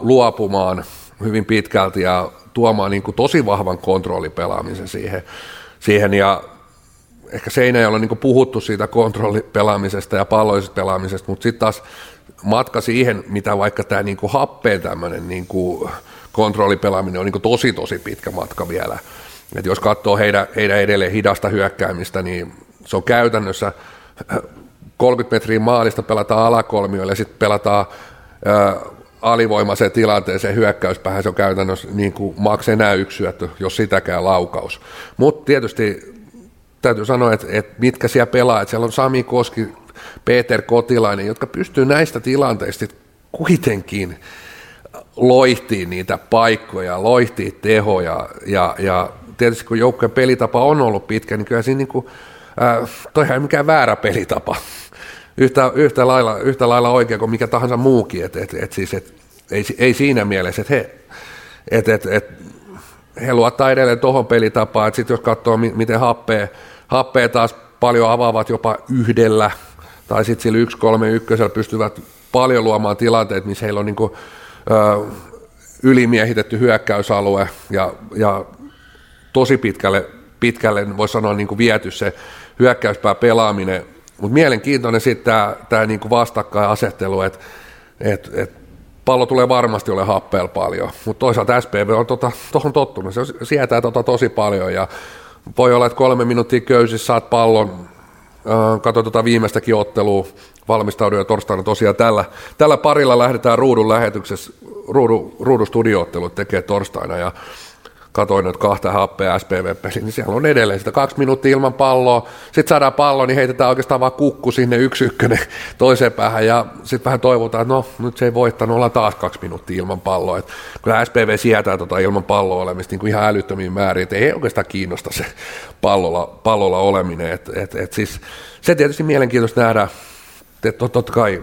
luopumaan – hyvin pitkälti ja tuomaan niin tosi vahvan kontrollipelaamisen siihen, siihen ja ehkä Seinäjällä on niin puhuttu siitä kontrollipelaamisesta ja palloisesta pelaamisesta, mutta sitten taas matka siihen, mitä vaikka tämä niin kuin happeen tämmöinen niin kuin kontrollipelaaminen on niin kuin tosi tosi pitkä matka vielä. Et jos katsoo heidän, heidän edelleen hidasta hyökkäämistä, niin se on käytännössä 30 metriä maalista pelataan alakolmioille ja sitten pelataan alivoimaiseen tilanteeseen hyökkäyspäähän se on käytännössä niin kuin maks enää yksi syöttö, jos sitäkään laukaus. Mutta tietysti täytyy sanoa, että, että mitkä siellä pelaa, että siellä on Sami Koski, Peter Kotilainen, jotka pystyy näistä tilanteista kuitenkin loihtiin niitä paikkoja, loihtii tehoja. Ja, ja tietysti kun joukkojen pelitapa on ollut pitkä, niin kyllä siinä niin kuin, äh, toihan ei mikään väärä pelitapa. <laughs> Yhtä, yhtä, lailla, yhtä lailla oikea kuin mikä tahansa muukin. Et, et, et siis, et, ei, ei siinä mielessä, että he, et, et, et, he luottaa edelleen tuohon pelitapaan, että sitten jos katsoo, miten happea, happea taas paljon avaavat jopa yhdellä, tai sitten sillä yksi kolme ykkösellä pystyvät paljon luomaan tilanteet, missä heillä on niin kuin, ö, ylimiehitetty hyökkäysalue ja, ja tosi pitkälle, pitkälle voisi sanoa niin kuin viety se hyökkäyspää pelaaminen. Mutta mielenkiintoinen sitten tämä, tämä niinku vastakkainasettelu, että et, et pallo tulee varmasti ole happeella paljon, mutta toisaalta SPV on tota, tottunut, se sietää tota tosi paljon ja voi olla, että kolme minuuttia köysissä saat pallon, äh, katso tuota viimeistäkin ottelua, valmistaudu ja torstaina tosiaan tällä, tällä parilla lähdetään ruudun lähetyksessä, ruudu, ruudun tekee torstaina. Ja katoin noita kahta happea SPV-peliä, niin siellä on edelleen sitä kaksi minuuttia ilman palloa, sitten saadaan pallo, niin heitetään oikeastaan vaan kukku sinne yksi ykkönen toiseen päähän, ja sitten vähän toivotaan, että no nyt se ei voittanut, ollaan taas kaksi minuuttia ilman palloa. Et kyllä SPV sietää tota ilman palloa olemista niin kuin ihan älyttömiin määrin, että ei oikeastaan kiinnosta se pallolla, pallolla oleminen. Et, et, et siis, se tietysti mielenkiintoista nähdä, että totta kai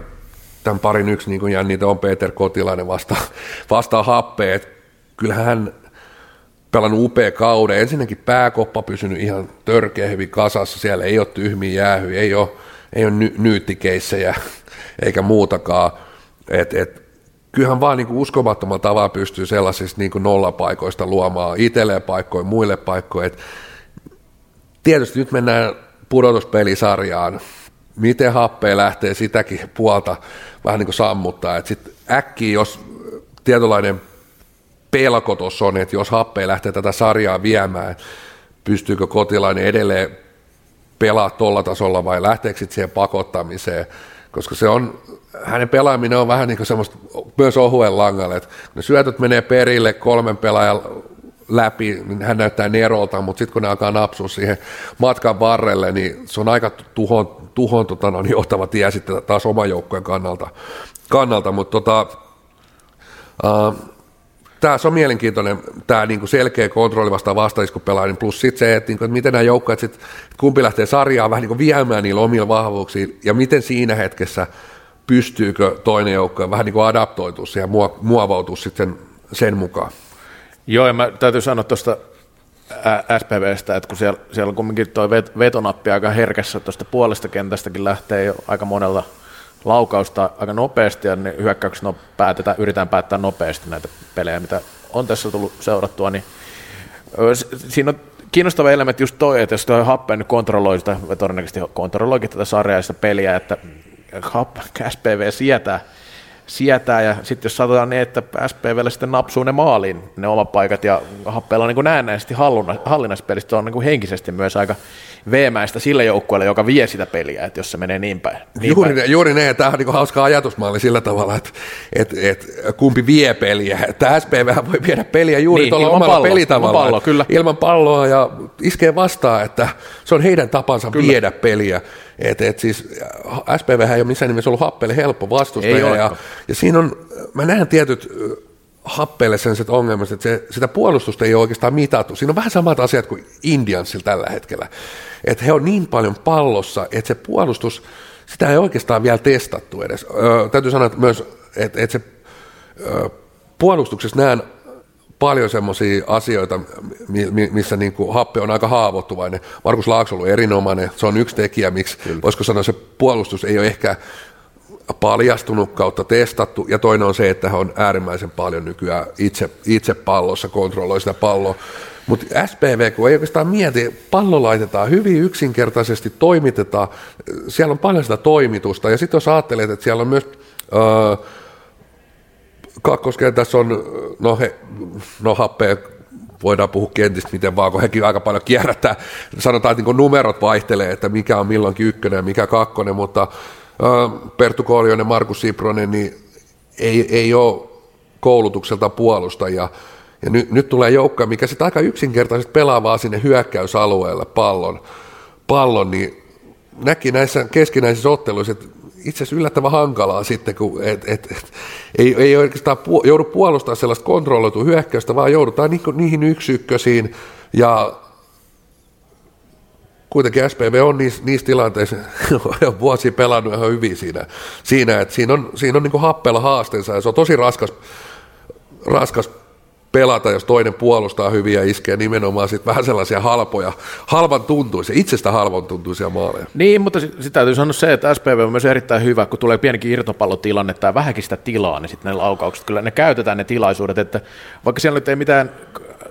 tämän parin yksi niin jännitä on Peter Kotilainen vastaan, happea, että kyllähän hän pelannut upea kauden. Ensinnäkin pääkoppa pysynyt ihan törkeä hyvin kasassa, siellä ei ole tyhmiä jäähy, ei ole, ei ole ny- nyyttikeissejä <laughs> eikä muutakaan. Et, et, kyllähän vaan niin uskomattomalla tavalla pystyy sellaisista niin nollapaikoista luomaan itselleen paikkoja, muille paikkoja. Et tietysti nyt mennään pudotuspelisarjaan, miten happea lähtee sitäkin puolta vähän niin kuin sammuttaa, sitten äkkiä, jos tietynlainen pelko tuossa on, että jos happea lähtee tätä sarjaa viemään, pystyykö kotilainen edelleen pelaa tuolla tasolla vai lähteekö sitten siihen pakottamiseen, koska se on, hänen pelaaminen on vähän niin kuin semmoista myös ohuen langalle, että ne syötöt menee perille kolmen pelaajan läpi, niin hän näyttää nerolta, mutta sitten kun ne alkaa napsua siihen matkan varrelle, niin se on aika tuhon, tuhon tota, no, johtava tie sitten taas oman joukkojen kannalta, kannalta. Mutta tota, uh, tämä on mielenkiintoinen, tämä niinku selkeä kontrolli vasta vastaiskupelainen, plus sitten se, että, niinku, että miten nämä joukkueet, sit, kumpi lähtee sarjaa vähän niinku viemään niillä omilla vahvuuksilla, ja miten siinä hetkessä pystyykö toinen joukkue vähän niinku adaptoitua ja muovautua sitten sen, sen mukaan. Joo, ja mä täytyy sanoa tuosta SPVstä, että kun siellä, siellä on kumminkin tuo vetonappi aika herkässä tuosta puolesta kentästäkin lähtee jo aika monella laukausta aika nopeasti ja ne hyökkäykset no, päätetään, yritetään päättää nopeasti näitä pelejä, mitä on tässä tullut seurattua, niin siinä on kiinnostava elementti just toi, että jos tuo Happen kontrolloi sitä, todennäköisesti kontrolloikin tätä sarjaa ja sitä peliä, että Happen, SPV sietää sietää, ja sitten jos sanotaan niin, että SPVlle sitten napsuu ne maaliin, ne omat paikat, ja Happella on niin näennäisesti hallinnassa pelistä, on niin henkisesti myös aika veemäistä sille joukkueelle, joka vie sitä peliä, että jos se menee niin päin. Niin juuri, päin. juuri ne, tämä on niin hauska ajatusmalli sillä tavalla, että, että, että kumpi vie peliä. Että SPV voi viedä peliä juuri niin, tuolla omalla pallo, pelitavalla. Ilman, pallo, kyllä. ilman palloa ja iskee vastaan, että se on heidän tapansa kyllä. viedä peliä. Et, et siis SPV ei ole missään nimessä ollut Happelle helppo vastustaja. Ja, ja siinä on, mä näen tietyt Happeelle sen ongelmat, että se, sitä puolustusta ei ole oikeastaan mitattu. Siinä on vähän samat asiat kuin Indiansilla tällä hetkellä. Että he on niin paljon pallossa, että se puolustus, sitä ei oikeastaan vielä testattu edes. Öö, täytyy sanoa että myös, että, että se öö, puolustuksessa näen paljon semmoisia asioita, missä niin kuin happe on aika haavoittuvainen. Markus Laakso on erinomainen, se on yksi tekijä, miksi Kyllä. voisiko sanoa se puolustus ei ole ehkä paljastunut kautta testattu, ja toinen on se, että hän on äärimmäisen paljon nykyään itse, itse pallossa, kontrolloi sitä palloa. Mutta SPV, kun ei oikeastaan mieti, pallo laitetaan hyvin yksinkertaisesti, toimitetaan, siellä on paljon sitä toimitusta, ja sitten jos ajattelet, että siellä on myös... Öö, kakkoskentässä on, no, he, no happea voidaan puhua kentistä miten vaan, kun hekin aika paljon kierrättää. Sanotaan, että niin numerot vaihtelee, että mikä on milloinkin ykkönen ja mikä kakkonen, mutta äh, Perttu Koljonen, Markus Sipronen, niin ei, ei ole koulutukselta puolustajia. Ja nyt, nyt tulee joukko, mikä sitten aika yksinkertaisesti pelaa vaan sinne hyökkäysalueelle pallon, pallon niin näki näissä keskinäisissä otteluissa, että itse asiassa yllättävän hankalaa sitten, kun et, et, et, ei, ei oikeastaan pu, joudu puolustaa sellaista kontrolloitua hyökkäystä, vaan joudutaan ni, niihin yksikkösiin ja kuitenkin SPV on niissä, niissä tilanteissa <laughs> jo vuosia pelannut ihan hyvin siinä, siinä että siinä on, siinä on niin happella haasteensa ja se on tosi raskas, raskas pelata, jos toinen puolustaa hyvin ja iskee nimenomaan sit vähän sellaisia halpoja, halvan tuntuisia, itsestä halvan tuntuisia maaleja. Niin, mutta sitten täytyy sanoa se, että SPV on myös erittäin hyvä, kun tulee pienikin irtopallotilanne tai vähänkin sitä tilaa, niin sitten ne laukaukset, kyllä ne käytetään ne tilaisuudet, että vaikka siellä nyt ei mitään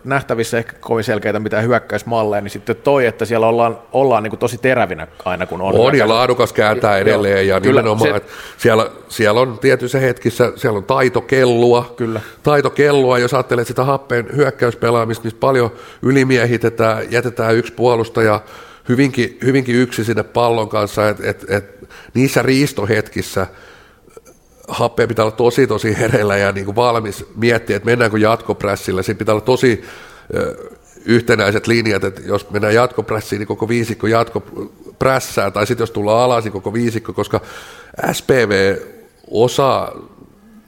nähtävissä ehkä kovin selkeitä mitään hyökkäysmalleja, niin sitten toi, että siellä ollaan, ollaan niin kuin tosi terävinä aina, kun on. On, ja laadukas kääntää edelleen, ja Kyllä, nimenomaan, se, että siellä, siellä on tietyissä hetkissä, siellä on taitokellua, Kyllä. taitokellua, jos ajattelee sitä happeen hyökkäyspelaamista, missä paljon ylimiehitetään, jätetään yksi puolustaja hyvinkin, hyvinkin yksi sinne pallon kanssa, että et, et, niissä riistohetkissä – happea pitää olla tosi tosi hereillä ja niin kuin valmis miettiä, että mennäänkö jatkoprässillä. Siinä pitää olla tosi yhtenäiset linjat, että jos mennään jatkoprässiin, niin koko viisikko jatkoprässää, tai sitten jos tullaan alas, niin koko viisikko, koska SPV osaa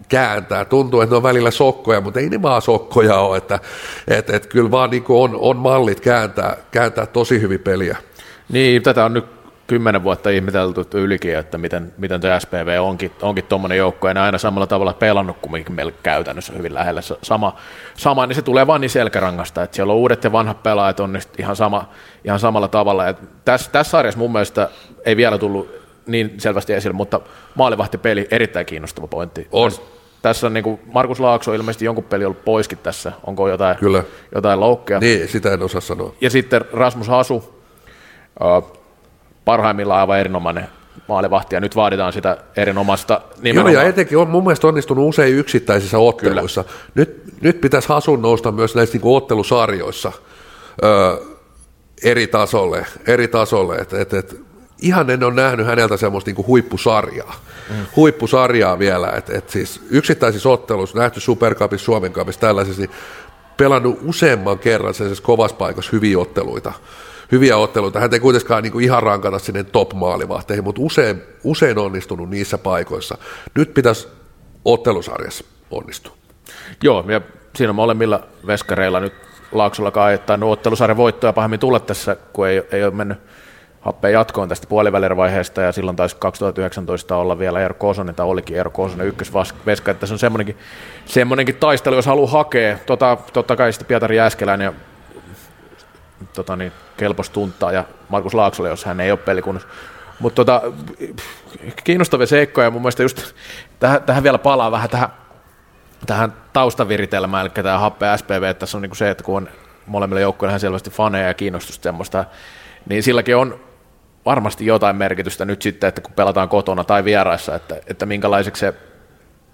kääntää. Tuntuu, että ne on välillä sokkoja, mutta ei ne vaan sokkoja ole, että et, et kyllä vaan niin on, on mallit kääntää, kääntää tosi hyvin peliä. Niin, tätä on nyt kymmenen vuotta ihmetelty ylikin, että miten, miten tuo SPV onkin, onkin tuommoinen joukko, ja aina samalla tavalla pelannut kuin meillä käytännössä hyvin lähellä sama, sama, niin se tulee vaan niin selkärangasta, että siellä on uudet ja vanhat pelaajat on ihan, sama, ihan samalla tavalla. Et tässä, tässä sarjassa mun mielestä ei vielä tullut niin selvästi esille, mutta maalivahtipeli erittäin kiinnostava pointti. On. Tässä, tässä on niin kuin Markus Laakso ilmeisesti jonkun peli ollut poiskin tässä. Onko jotain, Kyllä. jotain loukkeja? Niin, sitä en osaa sanoa. Ja sitten Rasmus Hasu, parhaimmillaan aivan erinomainen maalivahti, ja nyt vaaditaan sitä erinomaista nimenomaan. Joo, ja etenkin on mun mielestä onnistunut usein yksittäisissä otteluissa. Nyt, nyt pitäisi Hasun nousta myös näissä niin ottelusarjoissa ö, eri tasolle, eri tasolle. Et, et, et, ihan en ole nähnyt häneltä semmoista niin huippusarjaa, mm. huippusarjaa vielä, että et siis yksittäisissä otteluissa, nähty Supercupissa, Suomen Cupissa, tällaisissa, niin pelannut useamman kerran sellaisessa kovassa paikassa hyviä otteluita hyviä otteluita. Hän ei kuitenkaan niin kuin ihan rankata sinne top-maalivahteihin, mutta usein, usein onnistunut niissä paikoissa. Nyt pitäisi ottelusarjassa onnistua. Joo, ja siinä molemmilla veskareilla nyt Laaksolla että ottelusarjan voittoja pahemmin tulla tässä, kun ei, ei ole mennyt happeen jatkoon tästä puoliväliervaiheesta, ja silloin taisi 2019 olla vielä Eero Kosonen, tai olikin Eero Kosonen ykkösveska, että se on semmoinenkin, semmoinenkin taistelu, jos haluaa hakea. Tota, totta kai sitten Pietari Jääskeläinen ja tota niin, kelpos tuntaa, ja Markus Laaksolle, jos hän ei ole pelikunnassa. Mutta tota, kiinnostavia seikkoja, ja mun mielestä just tähän, tähän vielä palaa vähän tähän, tähän taustaviritelmään, eli tämä happe SPV, että tässä on niinku se, että kun on molemmille joukkueille selvästi faneja ja kiinnostusta semmoista, niin silläkin on varmasti jotain merkitystä nyt sitten, että kun pelataan kotona tai vieraissa, että, että minkälaiseksi se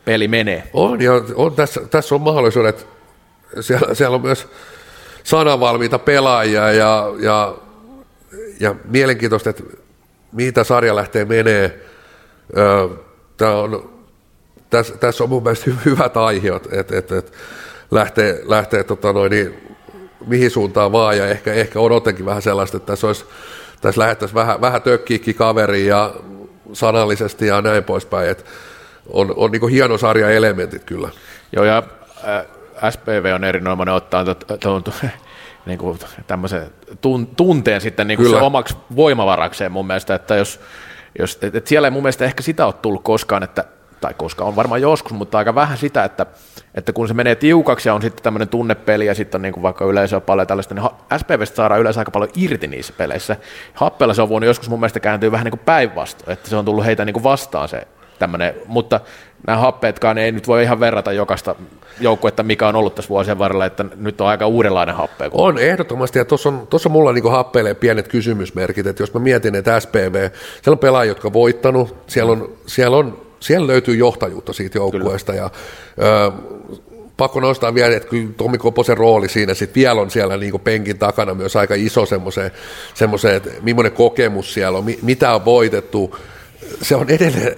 peli menee. On, ja on, tässä, tässä on mahdollisuudet, siellä, siellä on myös sanavalmiita pelaajia ja, ja, ja mielenkiintoista, että mitä sarja lähtee menee. Tämä on, tässä, tässä on mun mielestä hyvät aiheet, että, että, että lähtee, lähtee tota noin, niin, mihin suuntaan vaan ja ehkä, ehkä odotankin vähän sellaista, että tässä, olisi, tässä lähettäisiin vähän, vähän tökkiikki kaveri ja sanallisesti ja näin poispäin, että on, on niin hieno sarja elementit kyllä. Joo ja äh, SPV on erinomainen ottaa tuon <laughs> niin kuin tämmöisen tunteen sitten niin kuin se omaksi voimavarakseen mun mielestä, että jos, jos et, et siellä ei mun mielestä ehkä sitä ole tullut koskaan, että tai koska on varmaan joskus, mutta aika vähän sitä, että, että kun se menee tiukaksi ja on sitten tämmöinen tunnepeli ja sitten on niin kuin vaikka yleisö on paljon tällaista, niin SPVstä saadaan yleensä aika paljon irti niissä peleissä. Happella se on voinut joskus mun mielestä kääntyä vähän niin kuin päinvastoin, että se on tullut heitä niin kuin vastaan se tämmöinen, mutta nämä happeetkaan ei nyt voi ihan verrata jokaista joukkuetta, mikä on ollut tässä vuosien varrella, että nyt on aika uudenlainen happe. On ehdottomasti, ja tuossa on, tuossa mulla niin happeille pienet kysymysmerkit, että jos mä mietin, että SPV, siellä on pelaajia, jotka on voittanut, siellä, on, siellä, on, siellä löytyy johtajuutta siitä joukkueesta, ja ö, pakko nostaa vielä, että kyllä Tomi Koposen rooli siinä sitten vielä on siellä niin penkin takana myös aika iso semmoiseen, semmoiseen että millainen kokemus siellä on, mitä on voitettu, se on edelleen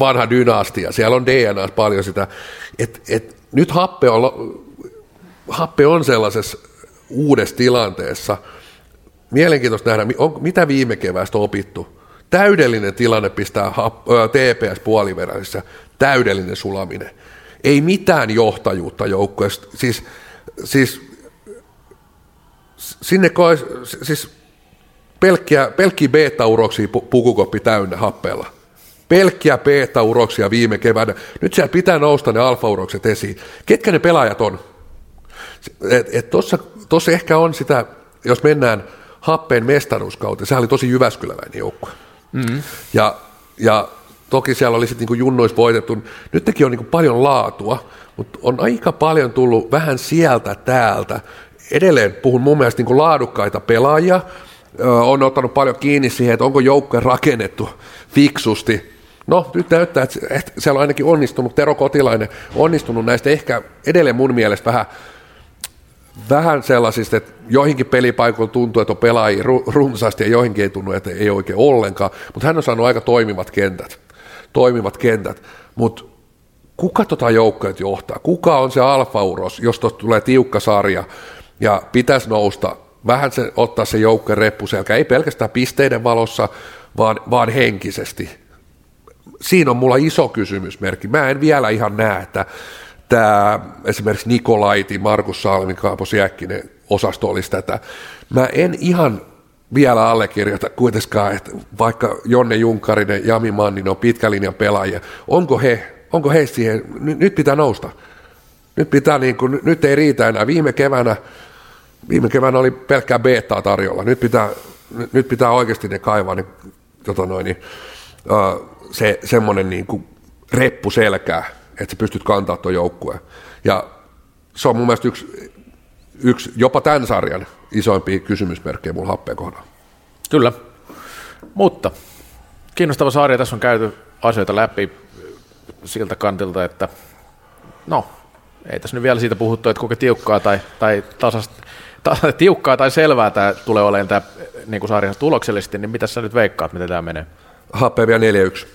vanha dynastia, siellä on DNA paljon sitä, että et, nyt happe on, happe on sellaisessa uudessa tilanteessa, mielenkiintoista nähdä, on, mitä viime keväästä on opittu. Täydellinen tilanne pistää TPS puoliveräisissä, täydellinen sulaminen. Ei mitään johtajuutta joukkueesta, siis, siis sinne koe, siis pelkkiä, pelkkiä beta-uroksia pukukoppi täynnä happeella. Pelkkiä beta-uroksia viime keväänä. Nyt siellä pitää nousta ne alfa-urokset esiin. Ketkä ne pelaajat on? Tuossa ehkä on sitä, jos mennään happeen mestaruuskauteen, sehän oli tosi jyväskyläväinen joukkue. Mm-hmm. Ja, ja toki siellä oli sitten niin junnois voitettu. Nyt teki on niin paljon laatua, mutta on aika paljon tullut vähän sieltä täältä. Edelleen puhun mun mielestä niin laadukkaita pelaajia, on ottanut paljon kiinni siihen, että onko joukkue rakennettu fiksusti. No, nyt näyttää, että siellä on ainakin onnistunut, Tero Kotilainen onnistunut näistä ehkä edelleen mun mielestä vähän, vähän sellaisista, että joihinkin pelipaikoilla tuntuu, että on pelaajia runsaasti ja joihinkin ei tunnu, että ei oikein ollenkaan, mutta hän on saanut aika toimivat kentät, toimivat kentät, mutta kuka tota joukkoja johtaa, kuka on se alfauros, jos tuosta tulee tiukka sarja, ja pitäisi nousta, vähän se, ottaa se joukkojen reppuselkä, ei pelkästään pisteiden valossa, vaan, vaan henkisesti. Siinä on mulla iso kysymysmerkki. Mä en vielä ihan näe, että tämä esimerkiksi Nikolaiti, Markus Salmi, Kaapos Jäkkinen osasto olisi tätä. Mä en ihan vielä allekirjoita kuitenkaan, että vaikka Jonne Junkarinen, Jami Mannin on pitkä linjan pelaajia, onko he, onko he siihen, nyt pitää nousta. Nyt, pitää niin kuin, nyt ei riitä enää. Viime keväänä, viime keväänä oli pelkkää betaa tarjolla. Nyt pitää, nyt pitää oikeasti ne kaivaa ne, tota noin, niin, uh, se semmoinen niin kuin reppu selkää, että sä pystyt kantaa tuon joukkueen. Ja se on mun mielestä yksi, yksi jopa tämän sarjan isoimpia kysymysmerkkejä mun happeen kohdalla. Kyllä, mutta kiinnostava sarja. Tässä on käyty asioita läpi siltä kantilta, että no, ei tässä nyt vielä siitä puhuttu, että kuinka tiukkaa tai, tai tasasta, ta, tiukkaa tai selvää tämä tulee olemaan tämä niin kuin sarjan tuloksellisesti, niin mitä sä nyt veikkaat, miten tämä menee? Happeen vielä 4-1.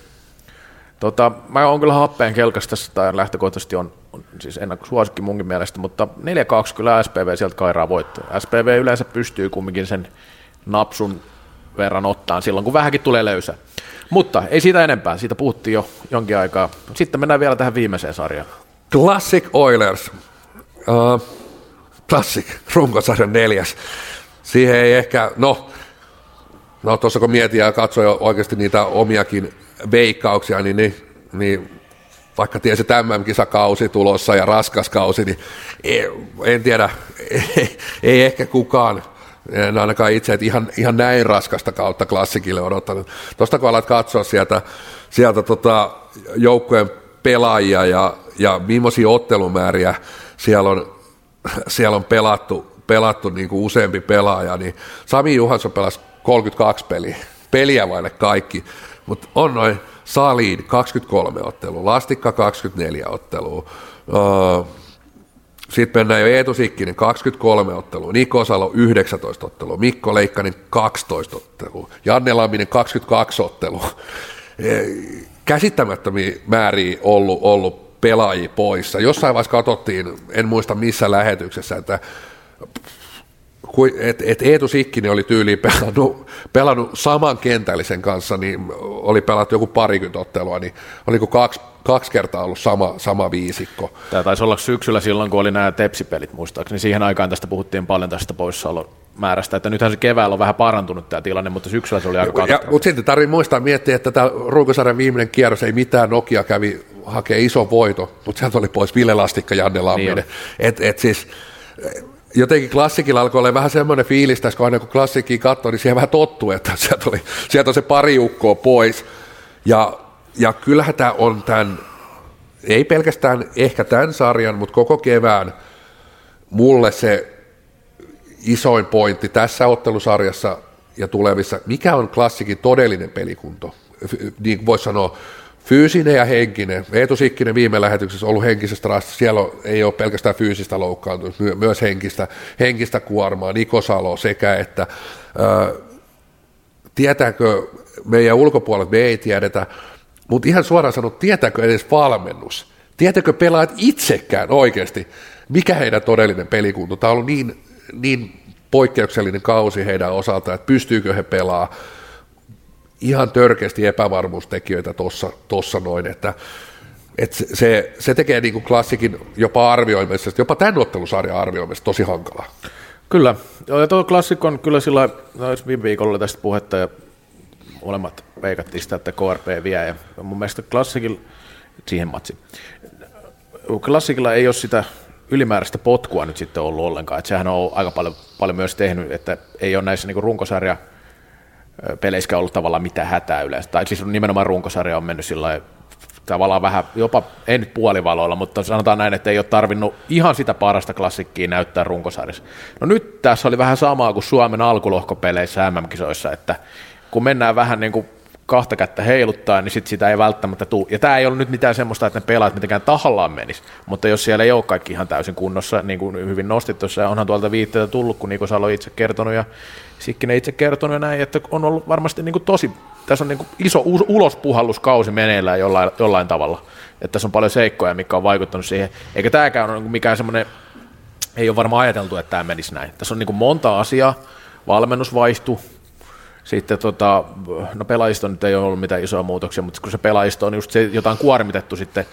Tota, mä oon kyllä happeen kelkasta tässä, tai lähtökohtaisesti on, on siis ennakkosuosikki munkin mielestä, mutta 4-2 kyllä SPV sieltä kairaa voittoja. SPV yleensä pystyy kumminkin sen napsun verran ottaan silloin, kun vähänkin tulee löysä. Mutta ei siitä enempää, siitä puhuttiin jo jonkin aikaa. Sitten mennään vielä tähän viimeiseen sarjaan. Classic Oilers. Uh, Classic, runkosarjan neljäs. Siihen ei ehkä, no, no tuossa kun mietin ja katsoin oikeasti niitä omiakin veikkauksia, niin, niin, niin vaikka tiesi tämän kisakausi tulossa ja raskas kausi, niin ei, en tiedä, ei, <laughs> ei ehkä kukaan en ainakaan itse, että ihan, ihan näin raskasta kautta klassikille odottanut. Tuosta kun alat katsoa sieltä, sieltä tota joukkueen pelaajia ja, ja millaisia ottelumääriä siellä on, siellä on pelattu, pelattu niin kuin useampi pelaaja, niin Sami Juhansson pelasi 32 peliä, peliä vaille kaikki, mutta on noin Salin 23 ottelua, Lastikka 24 ottelua, sitten mennään jo Eetu Sikkinen, 23 ottelua, Niko Salo 19 ottelua, Mikko Leikkanen 12 ottelua, Janne Lamminen 22 ottelua. Käsittämättömiä määriä ollut, ollut pelaajia poissa. Jossain vaiheessa katsottiin, en muista missä lähetyksessä, että et, et Eetu Sikkinen oli tyyliin pelannut, pelannut saman kentällisen kanssa, niin oli pelattu joku parikymmentä ottelua, niin oliko kaksi, kaksi kertaa ollut sama, sama viisikko. Tämä taisi olla syksyllä silloin, kun oli nämä tepsipelit muistaakseni. Siihen aikaan tästä puhuttiin paljon tästä poissaolon määrästä, että nythän se keväällä on vähän parantunut tämä tilanne, mutta syksyllä se oli aika ja, Mutta sitten tarvitsee muistaa miettiä, että tämä ruukosarjan viimeinen kierros ei mitään, Nokia kävi hakee iso voito, mutta sieltä oli pois Ville Lastikka, Janne Lamminen. Niin et, et siis, jotenkin klassikilla alkoi olla vähän semmoinen fiilis tässä, kun aina kun klassikkiin katsoi, niin siihen vähän tottuu, että <laughs> sieltä, oli, sieltä on se pari ukkoa pois. Ja, ja kyllähän tämä on tämän, ei pelkästään ehkä tämän sarjan, mutta koko kevään mulle se isoin pointti tässä ottelusarjassa ja tulevissa, mikä on klassikin todellinen pelikunto. Niin voisi sanoa, Fyysinen ja henkinen. Eetu Sikkinen viime lähetyksessä ollut henkisestä rastasta. Siellä ei ole pelkästään fyysistä loukkaantumista, myös henkistä, henkistä kuormaa. Niko Salo sekä että ää, tietääkö meidän ulkopuolella, me ei tiedetä, mutta ihan suoraan sanottu, tietääkö edes valmennus? Tietääkö pelaajat itsekään oikeasti, mikä heidän todellinen pelikunto? Tämä on ollut niin, niin poikkeuksellinen kausi heidän osalta, että pystyykö he pelaamaan ihan törkeästi epävarmuustekijöitä tuossa tossa noin, että et se, se tekee niin kuin klassikin jopa arvioimista, jopa tämän ottelusarjan arvioimista tosi hankalaa. Kyllä, ja tuo klassikko on kyllä sillä no, viime viikolla tästä puhetta ja molemmat veikattiin sitä, että KRP vie ja mun mielestä klassikilla, siihen matsi, klassikilla ei ole sitä ylimääräistä potkua nyt sitten ollut ollenkaan, että sehän on aika paljon, paljon myös tehnyt, että ei ole näissä niin runkosarja peleissä ollut tavallaan mitään hätää yleensä. Tai siis nimenomaan runkosarja on mennyt sillä tavallaan vähän, jopa ei nyt puolivaloilla, mutta sanotaan näin, että ei ole tarvinnut ihan sitä parasta klassikkiä näyttää runkosarjassa. No nyt tässä oli vähän samaa kuin Suomen alkulohkopeleissä MM-kisoissa, että kun mennään vähän niin kuin kahta kättä heiluttaa, niin sit sitä ei välttämättä tule. Ja tämä ei ollut nyt mitään semmoista, että ne pelaat mitenkään tahallaan menis, mutta jos siellä ei ole kaikki ihan täysin kunnossa, niin kuin hyvin nostit tuossa, onhan tuolta viitteitä tullut, kun Niko Salo itse kertonut ja Sikkinen itse kertonut näin, että on ollut varmasti niin kuin tosi, tässä on niin kuin iso ulospuhalluskausi meneillään jollain, jollain tavalla, että tässä on paljon seikkoja, mikä on vaikuttanut siihen, eikä tämäkään ole niinku mikään semmoinen ei ole varmaan ajateltu, että tämä menisi näin. Tässä on niin kuin monta asiaa, valmennus vaihtui, sitten tota, no pelaajisto nyt ei ole ollut mitään isoja muutoksia, mutta kun se pelaajisto on just se jotain kuormitettu sitten.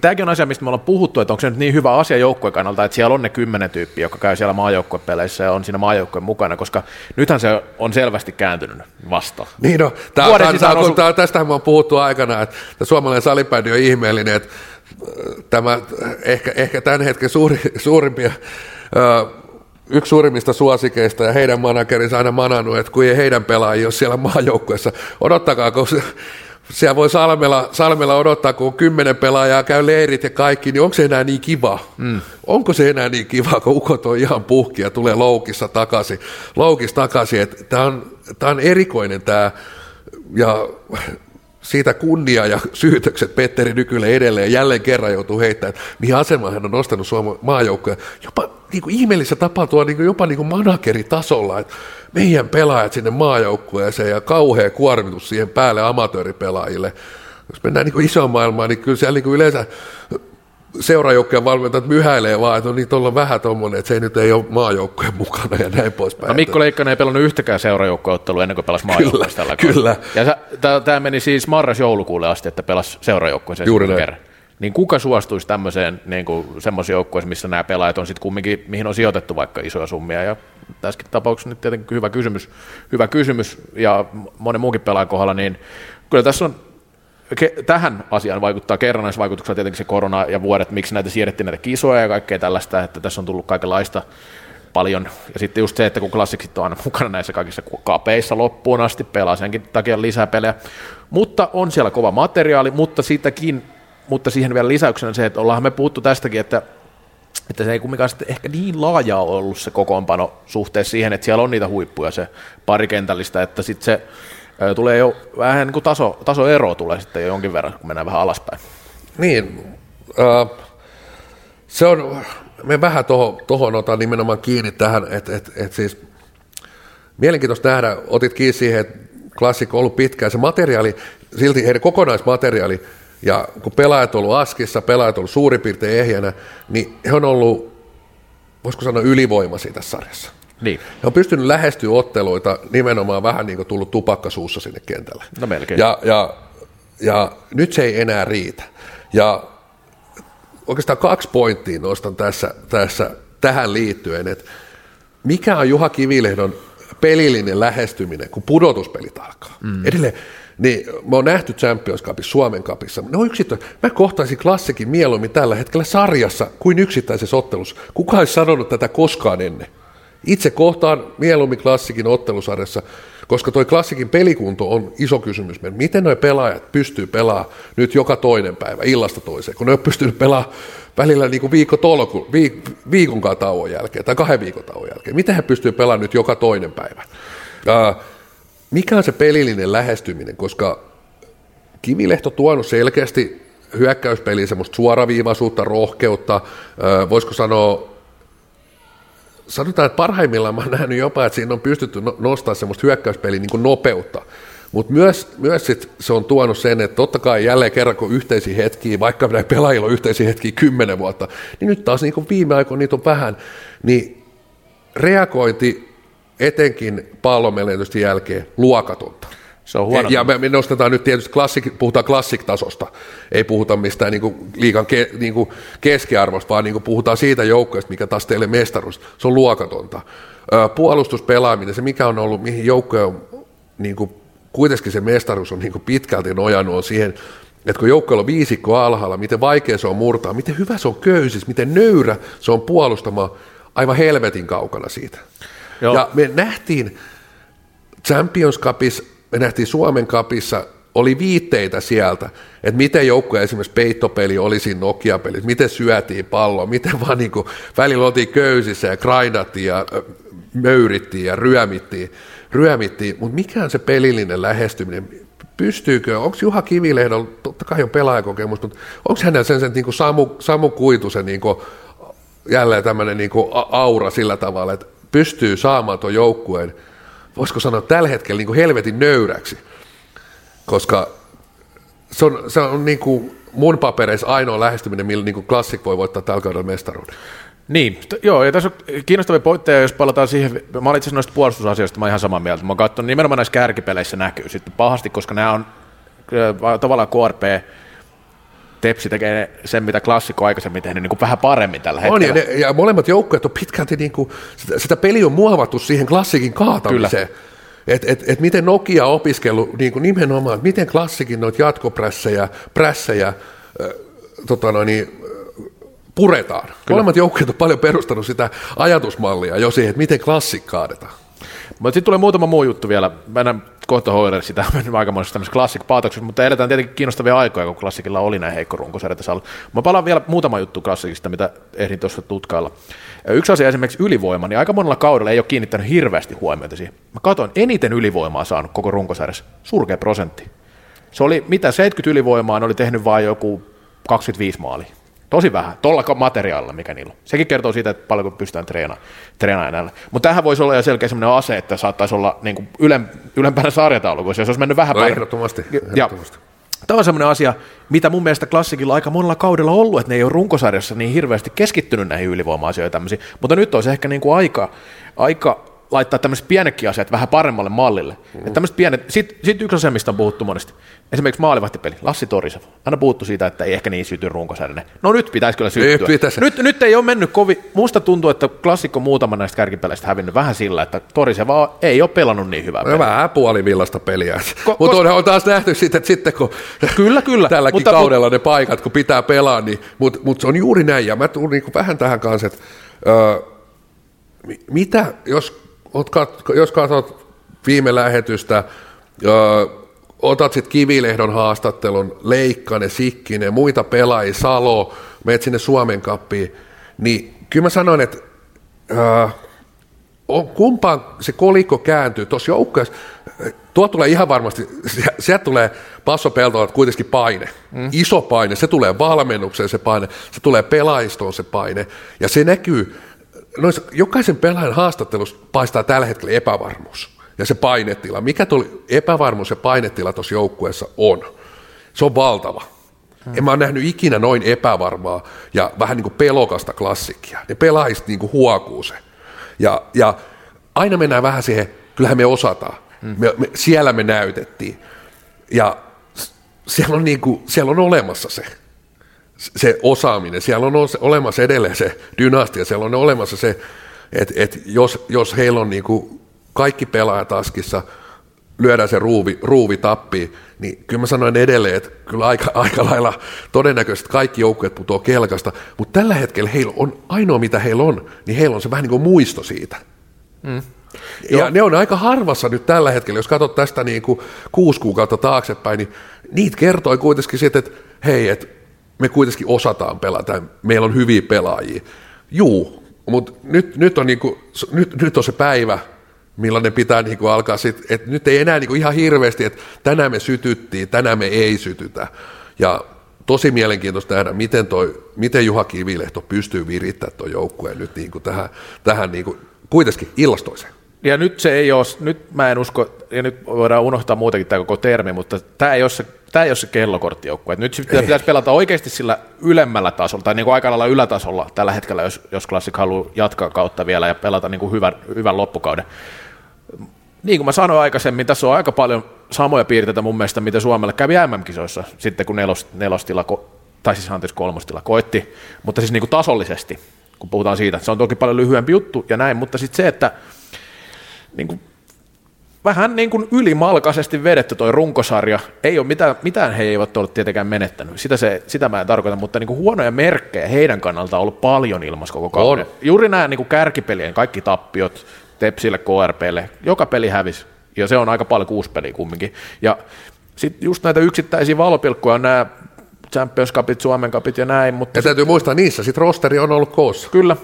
Tämäkin on asia, mistä me ollaan puhuttu, että onko se nyt niin hyvä asia joukkueen kannalta, että siellä on ne kymmenen tyyppiä, jotka käy siellä maajoukkuepeleissä ja on siinä maajoukkueen mukana, koska nythän se on selvästi kääntynyt vastaan. Niin no, tää, tää, tää, osu... tää, tästähän me on puhuttu aikana, että suomalainen salibändi on ihmeellinen, että tämä ehkä, ehkä tämän hetken suuri, suurimpia yksi suurimmista suosikeista ja heidän managerinsa aina manannut, että kun ei heidän pelaajia ole siellä maajoukkueessa, odottakaa, kun se, siellä voi Salmella, Salmella odottaa, kun kymmenen pelaajaa käy leirit ja kaikki, niin onko se enää niin kiva? Mm. Onko se enää niin kiva, kun ukot on ihan puhki ja tulee loukissa takaisin, loukissa takaisin, tämä on, on erikoinen tämä, ja siitä kunnia ja syytökset Petteri Nykylle edelleen jälleen kerran joutuu heittämään, mihin asemaan hän on nostanut Suomen maajoukkoja. Jopa niin kuin ihmeellisessä tapahtuu niin kuin, jopa niin kuin manageritasolla, että meidän pelaajat sinne maajoukkueeseen ja kauhea kuormitus siihen päälle amatööripelaajille. Jos mennään niin kuin isoon maailmaan, niin kyllä siellä niin kuin yleensä seurajoukkojen valmentajat myhäilee vaan, että no niin, tuolla on vähän tuommoinen, että se ei nyt ei ole maajoukkojen mukana ja näin poispäin. No Mikko Leikkanen ei pelannut yhtäkään seurajoukkoottelua ennen kuin pelasi maajoukkoja tällä Kyllä. Ja tämä meni siis marras-joulukuulle asti, että pelasi seurajoukkoja Juuri näin. kerran. Niin kuka suostuisi tämmöiseen niin semmoisiin joukkueeseen, missä nämä pelaajat on sitten kumminkin, mihin on sijoitettu vaikka isoja summia. Ja tässäkin tapauksessa nyt tietenkin hyvä kysymys, hyvä kysymys ja monen muunkin pelaajan kohdalla, niin kyllä tässä on tähän asiaan vaikuttaa kerrannaisvaikutuksella tietenkin se korona ja vuodet, miksi näitä siirrettiin näitä kisoja ja kaikkea tällaista, että tässä on tullut kaikenlaista paljon. Ja sitten just se, että kun klassiksit on aina <laughs> mukana näissä kaikissa kapeissa loppuun asti, pelaa senkin takia lisää pelejä. Mutta on siellä kova materiaali, mutta siitäkin, mutta siihen vielä lisäyksenä se, että ollaan me puhuttu tästäkin, että että se ei kumminkaan sitten ehkä niin laaja ollut se kokoonpano suhteessa siihen, että siellä on niitä huippuja, se parikentällistä, että sitten se tulee jo vähän niin kuin taso, tasoero tulee sitten jo jonkin verran, kun mennään vähän alaspäin. Niin, äh, se on, me vähän tuohon toho otan nimenomaan kiinni tähän, että et, et siis mielenkiintoista nähdä, otit kiinni siihen, että klassikko on ollut pitkään, se materiaali, silti heidän kokonaismateriaali, ja kun pelaajat on ollut askissa, pelaajat on ollut suurin piirtein ehjänä, niin he on ollut, voisiko sanoa, ylivoimaisia tässä sarjassa. Niin. He on pystynyt lähestyä otteluita nimenomaan vähän niin kuin tullut tupakkasuussa sinne kentälle. No melkein. Ja, ja, ja nyt se ei enää riitä. Ja oikeastaan kaksi pointtia nostan tässä, tässä tähän liittyen, että mikä on Juha Kivilehdon pelillinen lähestyminen, kun pudotuspelit alkaa. Mm. Edelleen, niin me on nähty Champions Cupissa, Suomen Cupissa. Ne on yksittä... Mä kohtaisin klassikin mieluummin tällä hetkellä sarjassa kuin yksittäisessä ottelussa. Kuka olisi sanonut tätä koskaan ennen? Itse kohtaan mieluummin klassikin ottelusarjassa, koska toi klassikin pelikunto on iso kysymys. Miten nuo pelaajat pystyy pelaamaan nyt joka toinen päivä, illasta toiseen, kun ne on pystynyt pelaamaan välillä niin kuin viikko tolku, viik, viikon tauon jälkeen tai kahden viikon tauon jälkeen. Miten he pystyy pelaamaan nyt joka toinen päivä? Uh, mikä on se pelillinen lähestyminen, koska Kivilehto tuonut selkeästi hyökkäyspeliin semmoista suoraviivaisuutta, rohkeutta, voisiko sanoa sanotaan, että parhaimmillaan mä oon nähnyt jopa, että siinä on pystytty no, nostaa semmoista hyökkäyspeliä niin nopeutta. Mutta myös, myös sit se on tuonut sen, että totta kai jälleen kerran kun yhteisiä hetkiä, vaikka näillä pelaajilla on yhteisiä hetkiä kymmenen vuotta, niin nyt taas niin viime aikoina niitä on vähän, niin reagointi etenkin pallonmenetysten jälkeen luokatonta. Se on huono. Ja me, me nostetaan nyt tietysti, klassik, puhutaan klassiktasosta, ei puhuta mistään niin liikan ke, niin keskiarvosta, vaan niin puhutaan siitä joukkueesta, mikä taas teille mestaruus. Se on luokatonta. Puolustuspelaaminen, se mikä on ollut, mihin joukkoja on, niin kuin, kuitenkin se mestaruus on niin kuin pitkälti nojannut on siihen, että kun joukkueella on viisikko alhaalla, miten vaikea se on murtaa, miten hyvä se on köysis, miten nöyrä se on puolustamaan aivan helvetin kaukana siitä. Joo. Ja me nähtiin Champions Cupissa me nähtiin Suomen kapissa, oli viitteitä sieltä, että miten joukkoja esimerkiksi peittopeli oli siinä Nokia-pelissä, miten syötiin palloa, miten vaan niin kuin, välillä oltiin köysissä ja grindattiin ja möyrittiin ja ryömittiin, ryömittiin. mutta mikä on se pelillinen lähestyminen? Pystyykö, onko Juha Kivilehdolla, totta kai on pelaajakokemus, mutta onko hänellä sen, sen niin kuin Samu, Samu Kuitusen niin kuin, jälleen tämmöinen niin kuin aura sillä tavalla, että pystyy saamaan tuon joukkueen – voisiko sanoa tällä hetkellä niin kuin helvetin nöyräksi, koska se on, se on niin kuin mun papereissa ainoa lähestyminen, millä niin kuin voi voittaa tällä kaudella mestaruuden. Niin, joo, ja tässä on kiinnostavia pointteja, jos palataan siihen, mä olin itse noista puolustusasioista, mä oon ihan samaa mieltä, mä oon katsonut, nimenomaan näissä kärkipeleissä näkyy sitten pahasti, koska nämä on äh, tavallaan KRP, Tepsi tekee sen, mitä klassikko aikaisemmin tehnyt, niin kuin vähän paremmin tällä hetkellä. On, ja, ne, ja molemmat joukkueet on pitkälti, niin kuin, sitä, sitä peliä on muovattu siihen klassikin kaatamiseen. Että et, et miten Nokia on opiskellut niin kuin nimenomaan, että miten klassikin noita jatkoprässejä, prässejä, äh, tota noin, niin, puretaan. Kyllä. Molemmat joukkueet on paljon perustanut sitä ajatusmallia jo siihen, että miten klassik kaadetaan. Mutta sitten tulee muutama muu juttu vielä. Mennään kohta hoidella sitä, <laughs> aikamoisessa tämmöisessä klassik mutta eletään tietenkin kiinnostavia aikoja, kun klassikilla oli näin heikko runkosarja Mä palaan vielä muutama juttu klassikista, mitä ehdin tuossa tutkailla. Yksi asia esimerkiksi ylivoima, niin aika monella kaudella ei ole kiinnittänyt hirveästi huomiota siihen. Mä katsoin eniten ylivoimaa saanut koko runkosarjassa, surkea prosentti. Se oli, mitä 70 ylivoimaa, oli tehnyt vain joku 25 maalia. Tosi vähän, tuolla materiaalilla, mikä niillä on. Sekin kertoo siitä, että paljonko pystytään treenaamaan, treenaamaan näillä. Mutta tähän voisi olla jo selkeä sellainen ase, että saattaisi olla niin kuin ylem, ylempänä sarjataulukossa, jos olisi mennyt vähän no, päin. Ehdottomasti, ehdottomasti. Ja, Tämä on sellainen asia, mitä mun mielestä klassikilla aika monella kaudella ollut, että ne ei ole runkosarjassa niin hirveästi keskittynyt näihin ylivoima-asioihin Mutta nyt olisi ehkä niin kuin aika, aika laittaa tämmöiset pienetkin asiat vähän paremmalle mallille. Mm. Että pienet, sit, sit yksi asia, mistä on puhuttu monesti, esimerkiksi maalivahtipeli, Lassi Torisov, aina puhuttu siitä, että ei ehkä niin syty runkosarjainen. No nyt pitäisi kyllä syttyä. Pitäisi. Nyt, nyt ei ole mennyt kovin, musta tuntuu, että klassikko muutama näistä kärkipeleistä hävinnyt vähän sillä, että Torisov ei ole pelannut niin hyvää peliä. Vähän puolivillasta peliä. Ko- mutta kos- on taas nähty sitten, että sitten kun kyllä, kyllä. tälläkin mutta, kaudella mutta, ne paikat, kun pitää pelaa, niin, mutta mut se on juuri näin, ja mä tulen niin vähän tähän kanssa, että öö, mitä, jos Ot, jos katsot viime lähetystä, ö, otat sitten Kivilehdon haastattelun, Leikkanen, Sikkinen, muita pelaajia, Salo, menet sinne Suomen kappiin, niin kyllä mä sanoin, että ö, on, kumpaan se kolikko kääntyy tuossa joukkueessa, tuo tulee ihan varmasti, sieltä tulee Passo Peltola kuitenkin paine, mm. iso paine, se tulee valmennukseen se paine, se tulee pelaistoon se paine, ja se näkyy noissa, jokaisen pelaajan haastattelussa paistaa tällä hetkellä epävarmuus ja se painetila. Mikä tuo epävarmuus ja painetila tuossa joukkueessa on? Se on valtava. Hmm. En mä ole nähnyt ikinä noin epävarmaa ja vähän niin kuin pelokasta klassikkia. Ne pelaajista niin kuin huokuu se. Ja, ja aina mennään vähän siihen, kyllähän me osataan. Hmm. Me, me, siellä me näytettiin. Ja siellä on, niin kuin, siellä on olemassa se se osaaminen, siellä on olemassa edelleen se dynastia, siellä on olemassa se, että, että jos, jos heillä on niin kuin kaikki pelaajat askissa, lyödään se ruuvi, ruuvi tappiin, niin kyllä mä sanoin edelleen, että kyllä aika, aika lailla todennäköisesti kaikki joukkueet putoaa kelkasta, mutta tällä hetkellä heillä on, ainoa mitä heillä on, niin heillä on se vähän niin kuin muisto siitä. Mm. Ja Joo. ne on aika harvassa nyt tällä hetkellä, jos katsot tästä niin kuin kuusi kuukautta taaksepäin, niin niitä kertoi kuitenkin sitten, että hei, että me kuitenkin osataan pelata, meillä on hyviä pelaajia. Juu, mutta nyt, nyt, on niinku, nyt, nyt on se päivä, millainen pitää niinku alkaa sitten, että nyt ei enää niinku ihan hirveästi, että tänään me sytyttiin, tänään me ei sytytä. Ja tosi mielenkiintoista nähdä, miten, toi, miten Juha Kivilehto pystyy virittämään tuon joukkueen nyt niinku tähän, tähän niinku, kuitenkin illastoiseen. Ja nyt se ei ole, nyt mä en usko, ja nyt voidaan unohtaa muutenkin tämä koko termi, mutta tämä ei ole se tämä ei ole se kellokorttijoukkue. Nyt pitäisi, pitäisi pelata oikeasti sillä ylemmällä tasolla, tai niin kuin aika lailla ylätasolla tällä hetkellä, jos, jos Classic haluaa jatkaa kautta vielä ja pelata niin kuin hyvän, hyvän loppukauden. Niin kuin mä sanoin aikaisemmin, tässä on aika paljon samoja piirteitä mun mielestä, mitä Suomelle kävi MM-kisoissa sitten, kun nelos, nelostila, tai siis anteeksi kolmostila koitti, mutta siis niin kuin tasollisesti, kun puhutaan siitä, se on toki paljon lyhyempi juttu ja näin, mutta sitten se, että niin kuin vähän niin kuin ylimalkaisesti vedetty toi runkosarja. Ei ole mitään, mitään he eivät ole tietenkään menettänyt. Sitä, se, sitä mä en tarkoita, mutta niin kuin huonoja merkkejä heidän kannalta on ollut paljon ilmassa koko kauden. Juuri nämä niin kuin kärkipelien kaikki tappiot Tepsille, KRPlle, joka peli hävisi. Ja se on aika paljon kuusi peliä kumminkin. Ja sitten just näitä yksittäisiä valopilkkuja nämä Champions Cupit, Suomen Cupit ja näin. Mutta ja täytyy muistaa, niissä sitten rosteri on ollut koossa. Kyllä,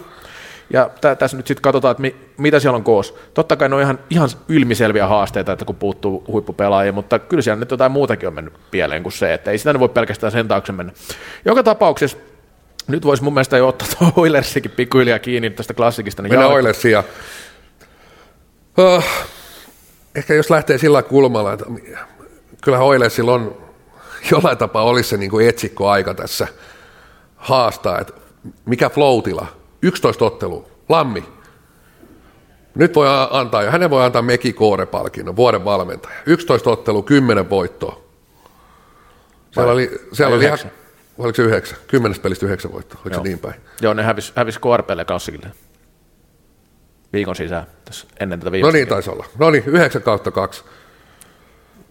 ja tä, tässä nyt sitten katsotaan, että mi, mitä siellä on koos. Totta kai ne on ihan, ihan ilmiselviä haasteita, että kun puuttuu huippupelaajia, mutta kyllä siellä nyt jotain muutakin on mennyt pieleen kuin se, että ei sitä voi pelkästään sen taakse mennä. Joka tapauksessa nyt voisi mun mielestä jo ottaa tuo <laughs> Oilersikin pikkuhiljaa kiinni tästä klassikista. Niin Mennään Oilersia. Uh, ehkä jos lähtee sillä kulmalla, että kyllähän Oilersilla on <laughs> jollain tapaa olisi se niin kuin etsikkoaika tässä haastaa, että mikä floatila 11 ottelua, Lammi. Nyt voi antaa, ja hänen voi antaa Meki Koore-palkinnon, vuoden valmentaja. 11 ottelu, 10 voittoa. Siellä oli, siellä oli ihan, oliko se yhdeksän? Kymmenestä pelistä yhdeksän voittoa, oliko Joo. se niin päin? Joo, ne hävisi, hävisi KRPlle klassikille. Viikon sisään, tässä ennen tätä No viimeistä. niin taisi olla. No niin, 9 kautta 2.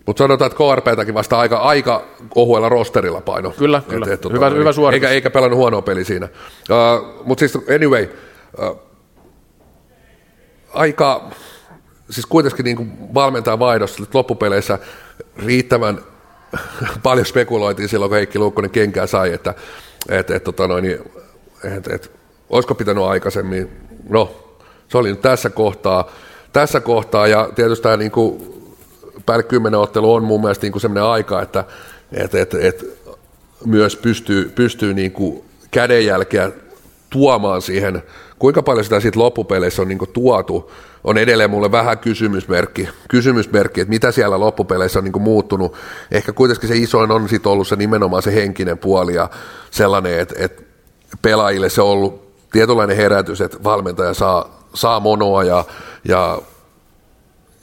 Mutta sanotaan, että KRPtäkin vasta aika, aika ohuella rosterilla paino. Kyllä, kyllä. Hyvä- noin, hyvä suoritus. Eikä, eikä pelannut huonoa peli siinä. Uh, Mutta siis anyway, uh, aika, siis kuitenkin niin kuin valmentajan vaihdossa loppupeleissä riittävän <laughs> paljon spekuloitiin silloin, kun Heikki Luukkonen kenkää sai, että et, et, tota noin, niin, et, et, olisiko pitänyt aikaisemmin. No, se oli nyt tässä kohtaa, tässä kohtaa ja tietysti tämä niin kuin, päälle kymmenen ottelu on mun mielestä niin sellainen aika, että et, et, et, myös pystyy, pystyy niin kuin kädenjälkeä tuomaan siihen, kuinka paljon sitä siitä loppupeleissä on niin kuin tuotu, on edelleen mulle vähän kysymysmerkki, kysymysmerkki, että mitä siellä loppupeleissä on niin kuin muuttunut. Ehkä kuitenkin se isoin on sit ollut se nimenomaan se henkinen puoli ja sellainen, että, että pelaajille se on ollut tietynlainen herätys, että valmentaja saa, saa monoa ja, ja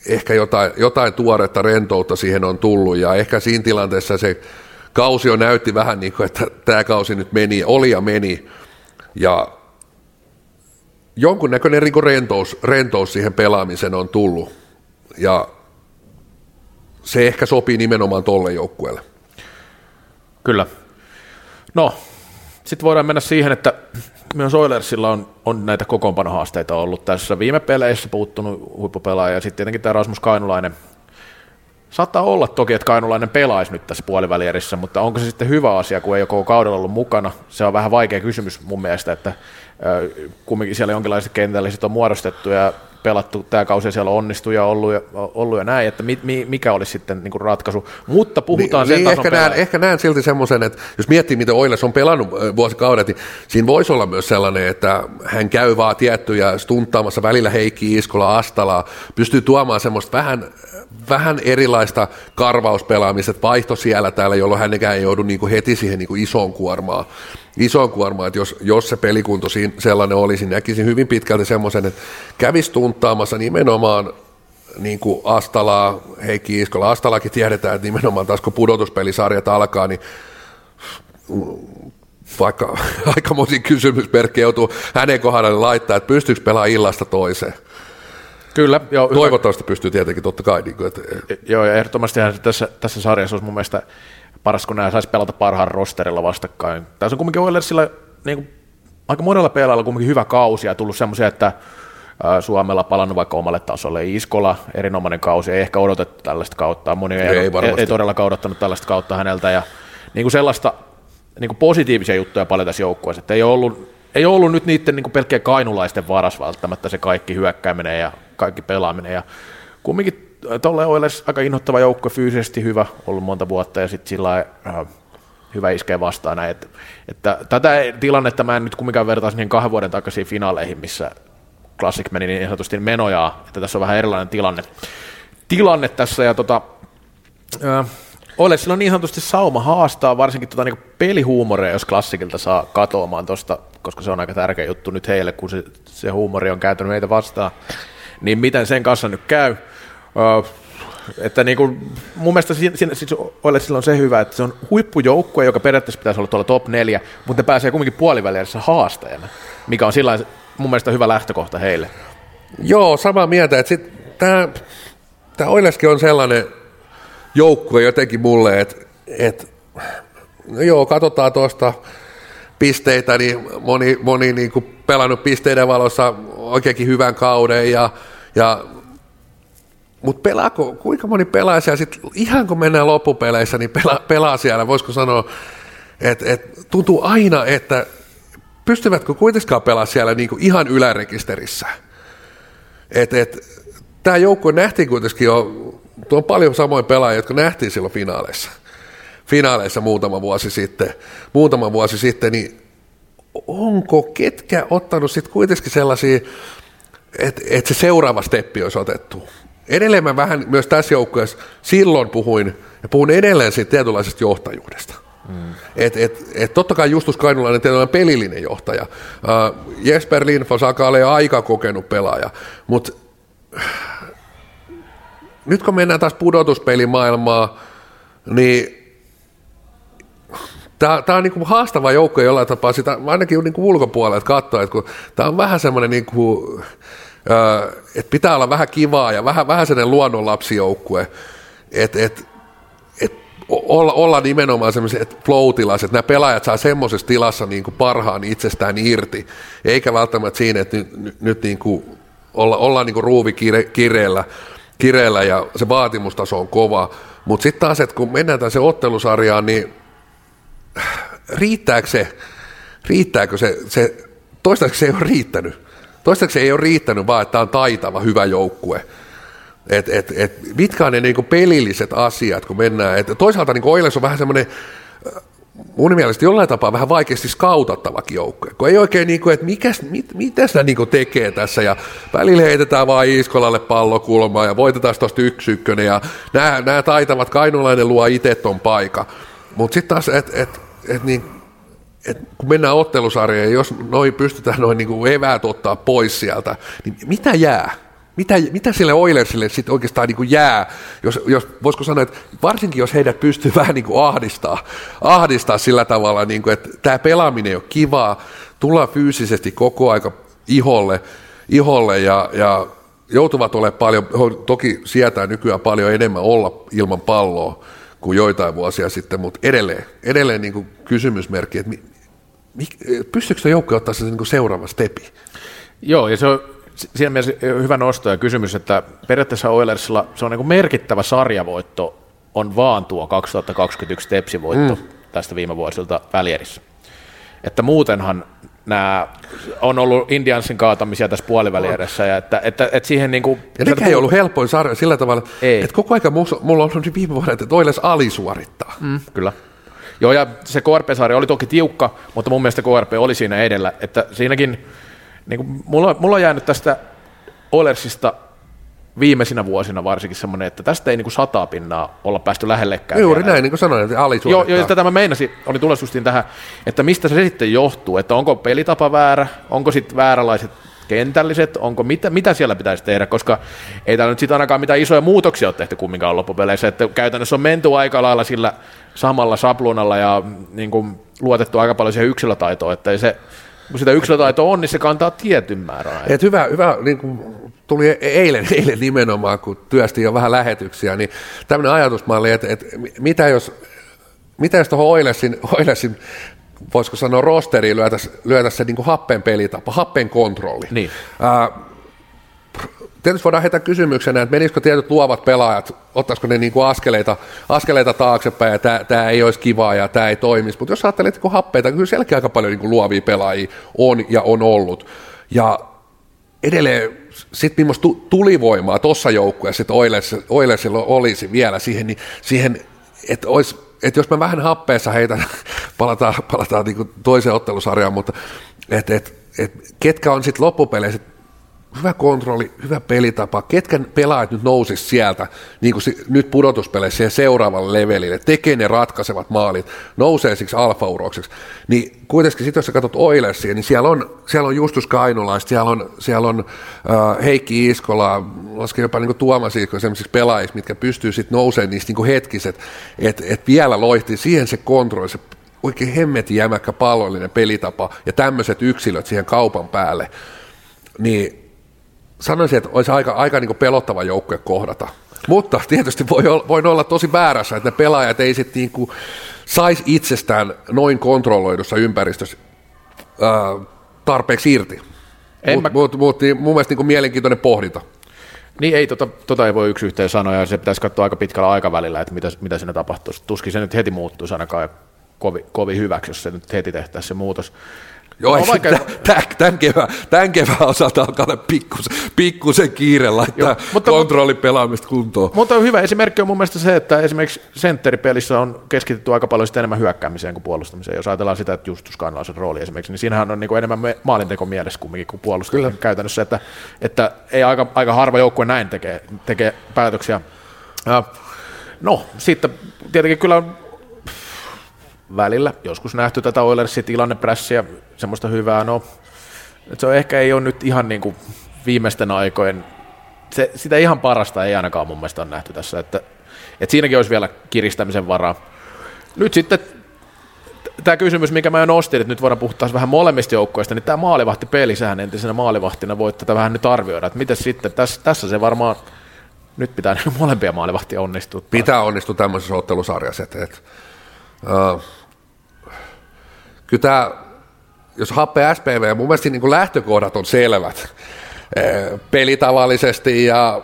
ehkä jotain, jotain tuoretta rentoutta siihen on tullut ja ehkä siinä tilanteessa se kausi jo näytti vähän niin kuin, että tämä kausi nyt meni, oli ja meni ja jonkunnäköinen niin rentous, rentous siihen pelaamiseen on tullut ja se ehkä sopii nimenomaan tolle joukkueelle. Kyllä. No, sitten voidaan mennä siihen, että myös Oilersilla on, on näitä kokoonpanohaasteita ollut tässä viime peleissä puuttunut huippupelaaja ja sitten tietenkin tämä Rasmus Kainulainen. Saattaa olla toki, että Kainulainen pelaisi nyt tässä puolivälierissä, mutta onko se sitten hyvä asia, kun ei ole koko kaudella ollut mukana? Se on vähän vaikea kysymys mun mielestä, että kumminkin siellä jonkinlaiset kentälliset on muodostettu ja pelattu tämä kausi ja siellä on onnistu ja ollut ja, ollut ja näin, että mi, mi, mikä olisi sitten niin kuin ratkaisu. Mutta puhutaan sen tason Niin, ehkä, näen, ehkä näen silti semmoisen, että jos miettii, miten Oilers on pelannut vuosikaudet, niin siinä voisi olla myös sellainen, että hän käy vaan tiettyjä stunttaamassa välillä Heikki Iskola, Astala, pystyy tuomaan semmoista vähän, vähän erilaista karvauspelaamista, vaihto siellä täällä, jolloin hänenkään ei joudu niin kuin heti siihen niin kuin isoon kuormaan. Isoon kuormaan, että jos, jos se pelikunto sellainen olisi, niin näkisin hyvin pitkälti semmoisen, että kävisi tuntaamassa nimenomaan niin kuin Astalaa, Heikki Iskola. Astalakin tiedetään, että nimenomaan taas kun pudotuspelisarjat alkaa, niin vaikka <laughs> aikamoisia kysymysmerkkejä joutuu hänen kohdalle laittaa, että pystyykö pelaamaan illasta toiseen. Kyllä, joo, hyvä. Toivottavasti pystyy tietenkin totta kai. Niin kuin, että, Joo, ja ehdottomasti tässä, tässä sarjassa olisi mun mielestä paras, kun nämä saisi pelata parhaan rosterilla vastakkain. Tässä on kumminkin Oilersilla niin kuin, aika monella pelaajalla kumminkin hyvä kausi ja tullut semmoisia, että Suomella palannut vaikka omalle tasolle. Iskola, erinomainen kausi, ei ehkä odotettu tällaista kautta. Moni ei, Ei ei, ei todellakaan odottanut tällaista kautta häneltä. Ja niin kuin sellaista niin kuin positiivisia juttuja paljon tässä joukkueessa. Että ei ollut, ei ollut nyt niiden niin kuin pelkkää kainulaisten varas välttämättä se kaikki hyökkääminen ja kaikki pelaaminen. Ja kumminkin tuolle Oilers aika inhottava joukko, fyysisesti hyvä, ollut monta vuotta ja sitten sillä äh, hyvä iskeä vastaan näin. Että, että tätä tilannetta mä en nyt kumminkaan vertaisi niin kahden vuoden takaisiin finaaleihin, missä Classic meni niin sanotusti menojaa, että tässä on vähän erilainen tilanne, tilanne tässä ja tota, äh, Oilersilla on niin sanotusti sauma haastaa varsinkin tota niin pelihuumoria, jos klassikilta saa katoamaan tosta, koska se on aika tärkeä juttu nyt heille, kun se, se huumori on kääntynyt meitä vastaan. Niin miten sen kanssa nyt käy? Että niin kuin, mun mielestä siinä, siinä, siis Oilersilla on se hyvä, että se on huippujoukkue, joka periaatteessa pitäisi olla tuolla top 4, mutta ne pääsee kumminkin puolivälierissä haastajana, mikä on sillä mun mielestä hyvä lähtökohta heille. Joo, samaa mieltä, että tämä, tämä Oileskin on sellainen joukkue jotenkin mulle, että, että no joo, katsotaan tuosta pisteitä, niin moni, moni niin kuin pelannut pisteiden valossa oikeinkin hyvän kauden ja, ja mutta pelaako, kuinka moni pelaa siellä sitten, ihan kun mennään loppupeleissä, niin pelaa, pelaa siellä, voisiko sanoa, että et, tuntuu aina, että pystyvätkö kuitenkaan pelaa siellä niinku ihan ylärekisterissä. Et, et, Tämä joukko nähtiin kuitenkin jo, on paljon samoin pelaajia, jotka nähtiin silloin finaaleissa. Finaaleissa muutama vuosi sitten, muutama vuosi sitten, niin onko ketkä ottanut sitten kuitenkin sellaisia, että et se seuraava steppi olisi otettu. Edelleen mä vähän myös tässä joukkueessa silloin puhuin, ja puhun edelleen siitä tietynlaisesta johtajuudesta. Mm. Et, et, et totta kai Justus Kainulainen on pelillinen johtaja. Uh, Jesper Lindfors alkaa olla aika kokenut pelaaja, mutta nyt kun mennään taas pudotuspelimaailmaa, niin Tämä, on niin haastava joukko jollain tapaa sitä, ainakin niin ulkopuolelta katsoa, että kun tämä on vähän semmoinen, niin kuin, että pitää olla vähän kivaa ja vähän, vähän sellainen luonnonlapsijoukkue, että, että, että olla, olla nimenomaan semmoiset flow-tilassa, että nämä pelaajat saa semmoisessa tilassa niin kuin parhaan itsestään irti, eikä välttämättä siinä, että nyt, nyt, nyt niin kuin olla, olla niin kuin ruuvi kire, kireellä, kireellä ja se vaatimustaso on kova, mutta sitten taas, että kun mennään tässä ottelusarjaan, niin riittääkö se, riittääkö se, se toistaiseksi se ei ole riittänyt. Toistaiseksi ei ole riittänyt vaan, että tämä on taitava, hyvä joukkue. Et, et, et, mitkä on ne niin pelilliset asiat, kun mennään. Et toisaalta niin Oilers on vähän semmoinen, mun mielestä jollain tapaa vähän vaikeasti skautattavakin joukkue, kun ei oikein, niin kuin, että mikäs, mit, mitä sitä niin tekee tässä, ja välillä heitetään vaan Iiskolalle pallokulmaa, ja voitetaan tuosta yksi ykkönen, ja nämä, nämä taitavat, Kainulainen luo itse ton paikan. Mutta sitten taas, että et, et niin, et kun mennään ottelusarjaan, jos noin pystytään noin niin eväät ottaa pois sieltä, niin mitä jää? Mitä, mitä sille Oilersille sitten oikeastaan niin kuin jää, jos, jos, voisiko sanoa, että varsinkin jos heidät pystyy <laughs> vähän niin kuin ahdistaa, ahdistaa sillä tavalla, niin kuin, että tämä pelaaminen on kivaa, tulla fyysisesti koko aika iholle, iholle ja, ja joutuvat olemaan paljon, toki sietää nykyään paljon enemmän olla ilman palloa, kuin joitain vuosia sitten, mutta edelleen, edelleen niin kuin kysymysmerkki, että mi, mi, pystyykö se joukko ottaa se niin kuin seuraava stepi? Joo, ja se on siinä mielessä hyvä nosto ja kysymys, että periaatteessa Oilersilla se on niin kuin merkittävä sarjavoitto on vaan tuo 2021 Tepsi-voitto mm. tästä viime vuosilta välierissä. Että muutenhan nämä on ollut Indiansin kaatamisia tässä puoliväliedessä. Ja että, että, että siihen niin kuin, ja nekään ei ollut helpoin sarja sillä tavalla, ei. että koko ajan mulla on ollut viime vuonna, että Oiles alisuorittaa. Mm, kyllä. Joo, ja se KRP-sarja oli toki tiukka, mutta mun mielestä KRP oli siinä edellä. Että siinäkin, niin kuin, mulla, mulla on jäänyt tästä Oilersista viimeisinä vuosina varsinkin semmoinen, että tästä ei niin kuin sataa pinnaa olla päästy lähellekään. Juuri näin, niin kuin sanoin, että Joo, joo, tätä mä meinasin, oli tulossa tähän, että mistä se sitten johtuu, että onko pelitapa väärä, onko sitten väärälaiset kentälliset, onko mitä, mitä siellä pitäisi tehdä, koska ei täällä nyt sitten ainakaan mitään isoja muutoksia ole tehty kumminkaan loppupeleissä, että käytännössä on menty aika lailla sillä samalla saplunalla ja niin kuin, luotettu aika paljon siihen yksilötaitoon, että ei se, kun sitä yksilötaitoa on, niin se kantaa tietyn määrän. Et hyvä, hyvä niin kuin tuli eilen, <laughs> eilen nimenomaan, kun työstin jo vähän lähetyksiä, niin tämmöinen ajatusmalli, että, että mitä jos, mitä jos tuohon Oilesin, Oilesin voisiko sanoa rosteriin lyötäisiin lyötäisi se niin kuin happen pelitapa, happen kontrolli. Niin. Uh, tietysti voidaan heittää kysymyksenä, että menisikö tietyt luovat pelaajat, ottaisiko ne niin kuin askeleita, askeleita taaksepäin ja tämä, tämä ei olisi kivaa ja tämä ei toimisi, mutta jos ajattelet että happeita, niin kyllä sielläkin aika paljon niin kuin luovia pelaajia on ja on ollut. Ja edelleen sitten millaista tulivoimaa tuossa joukkueessa, Oilersilla olisi vielä siihen, niin siihen että, olisi, että jos mä vähän happeessa heitän, <laughs> palataan, palataan niin toiseen ottelusarjaan, mutta että, että, että ketkä on sitten loppupeleissä, hyvä kontrolli, hyvä pelitapa, ketkä pelaajat nyt nousisi sieltä, niin kuin nyt pudotuspeleissä seuraavalle levelille, tekee ne ratkaisevat maalit, nousee siksi alfaurokseksi, niin kuitenkin sitten jos sä katsot Oilersia, niin siellä on, siellä on Justus Kainulaista, siellä on, siellä on uh, Heikki Iskola, lasken jopa niin Tuomas Iskola sellaisiksi pelaajiksi, mitkä pystyy sitten nousemaan niistä niin hetkiset, että et vielä loihti siihen se kontrolli, se oikein hemmetin jämäkkä pallollinen pelitapa ja tämmöiset yksilöt siihen kaupan päälle, niin sanoisin, että olisi aika, aika niin pelottava joukkue kohdata. Mutta tietysti voi olla, voi olla tosi väärässä, että ne pelaajat ei sitten niin saisi itsestään noin kontrolloidussa ympäristössä ää, tarpeeksi irti. Mutta mä... mut, mut, niin mun mielestä niin mielenkiintoinen pohdinta. Niin ei, tota, tota ei voi yksi yhteen sanoa, ja se pitäisi katsoa aika pitkällä aikavälillä, että mitä, mitä siinä tapahtuu. Tuskin se nyt heti muuttuu ainakaan kovin, kovin hyväksi, jos se nyt heti tehtäisiin se muutos. Joo, no, vaikka... tämän, tämän, kevään, tämän kevään osalta alkaa olla pikkus, pikkusen kiire laittaa Joo, mutta, kontrollipelaamista kuntoon. Mutta hyvä esimerkki on mun mielestä se, että esimerkiksi sentteripelissä on keskitytty aika paljon enemmän hyökkäämiseen kuin puolustamiseen. Jos ajatellaan sitä, että Justus Kannalaisen rooli esimerkiksi, niin siinähän on niin kuin enemmän maalinteko mielessä kumminkin kuin puolustaminen käytännössä, että, että ei aika, aika harva joukkue näin tekee, tekee päätöksiä. No, sitten tietenkin kyllä välillä. Joskus nähty tätä Oilersin tilanneprässiä, semmoista hyvää, no se on ehkä ei ole nyt ihan niin kuin viimeisten aikojen, se, sitä ihan parasta ei ainakaan mun mielestä ole nähty tässä, että, että siinäkin olisi vielä kiristämisen varaa. Nyt sitten tämä kysymys, mikä mä jo nostin, että nyt voidaan puhua taas vähän molemmista joukkoista, niin tämä maalivahtipeli, sehän entisenä maalivahtina voit tätä vähän nyt arvioida, että miten sitten, tässä, tässä se varmaan, nyt pitää <laughs> molempia maalivahtia onnistua. Pitää onnistua tämmöisessä ottelusarjassa, että, että uh, kyllä tämä, jos happee SPV, mun mielestä niin kuin lähtökohdat on selvät pelitavallisesti ja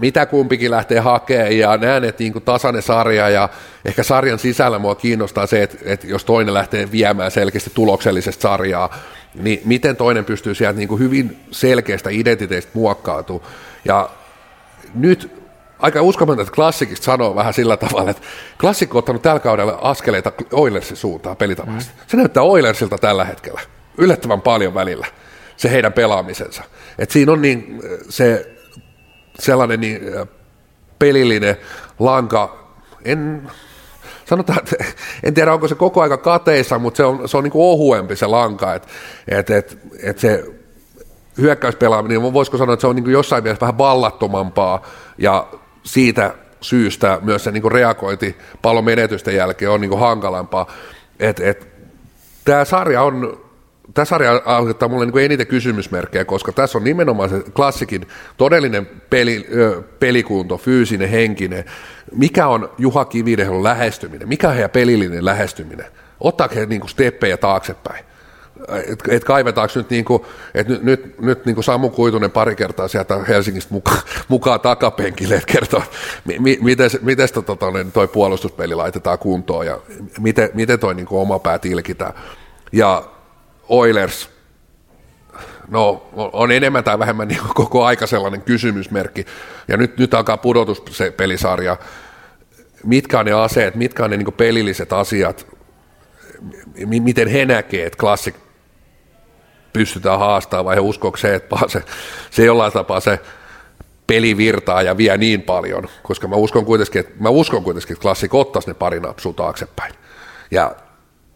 mitä kumpikin lähtee hakemaan ja näen, että niin tasainen sarja ja ehkä sarjan sisällä mua kiinnostaa se, että, että jos toinen lähtee viemään selkeästi tuloksellisesta sarjaa, niin miten toinen pystyy sieltä niin kuin hyvin selkeästä identiteistä muokkautumaan. Ja nyt aika uskomaton, että klassikista sanoo vähän sillä tavalla, että klassikko on ottanut tällä kaudella askeleita Oilersin suuntaan pelitavallisesti. Mm. Se näyttää Oilersilta tällä hetkellä yllättävän paljon välillä, se heidän pelaamisensa. Et siinä on niin se sellainen niin pelillinen lanka, en, sanotaan, että <laughs> en tiedä onko se koko aika kateissa, mutta se on, se on niin kuin ohuempi se lanka, että et, et, et se hyökkäyspelaaminen, voisiko sanoa, että se on niin kuin jossain mielessä vähän vallattomampaa ja siitä syystä myös se niin reagointi pallon menetysten jälkeen on niin hankalampaa. Et, et, tämä sarja on tämä sarja aiheuttaa mulle niin eniten kysymysmerkkejä, koska tässä on nimenomaan se klassikin todellinen peli, pelikunto, fyysinen, henkinen. Mikä on Juha Kividehdon lähestyminen? Mikä on heidän pelillinen lähestyminen? Ottaako he niin steppejä taaksepäin? Että et kaivetaanko nyt, niin kuin, että nyt, nyt, nyt niin kuin Samu Kuitunen pari kertaa sieltä Helsingistä mukaan, mukaan takapenkille, että kertoo, mi, miten, miten to, tota, niin toi puolustuspeli laitetaan kuntoon ja miten, miten toi niin oma pää tilkitään. Ja Oilers, no on enemmän tai vähemmän niin koko aika sellainen kysymysmerkki. Ja nyt, nyt alkaa pudotus se pelisarja. Mitkä on ne aseet, mitkä on ne niin pelilliset asiat, miten he näkee, että klassik pystytään haastamaan, vai he uskoako se, että se, se jollain tapaa se peli virtaa ja vie niin paljon, koska mä uskon kuitenkin, että, mä uskon kuitenkin, että klassik ottaisi ne pari napsua taaksepäin. Ja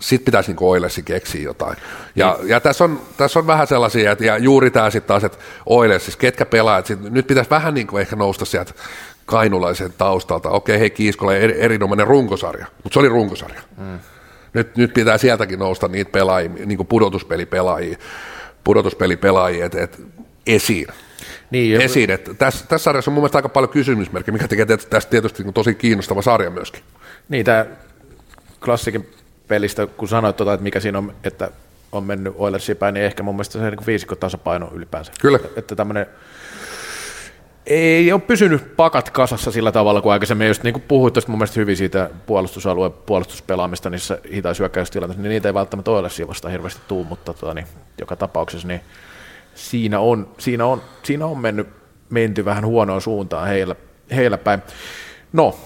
sitten pitäisi niin Oilersin keksiä jotain. Ja, niin. ja tässä, on, tässä on vähän sellaisia, että ja juuri tämä sitten taas, että Oilers, siis ketkä pelaajat, sit, nyt pitäisi vähän niin kuin ehkä nousta sieltä kainulaisen taustalta. Okei, hei Kiiskola, erinomainen runkosarja, mutta se oli runkosarja. Mm. Nyt, nyt pitää sieltäkin nousta niitä pelaajia, niin kuin pudotuspelipelaajia, pudotuspelipelaajia et, et, esiin. Niin, esiin. Että tässä, tässä sarjassa on mun mielestä aika paljon kysymysmerkkejä, mikä tekee tästä tietysti tosi kiinnostava sarja myöskin. Niin, tämä klassikin pelistä, kun sanoit, tuota, että mikä siinä on, että on mennyt Oilersiin päin, niin ehkä mun mielestä se niin viisikko tasapaino ylipäänsä. Kyllä. Että tämmöinen ei ole pysynyt pakat kasassa sillä tavalla kuin aikaisemmin, just niin kuin puhuit tuosta mun mielestä hyvin siitä puolustusalueen puolustuspelaamista niissä hitaishyökkäystilanteissa, niin niitä ei välttämättä ole vasta hirveästi tuu, mutta tota, niin, joka tapauksessa niin siinä, on, siinä, on, siinä on mennyt, menty vähän huonoon suuntaan heillä, heillä päin. No,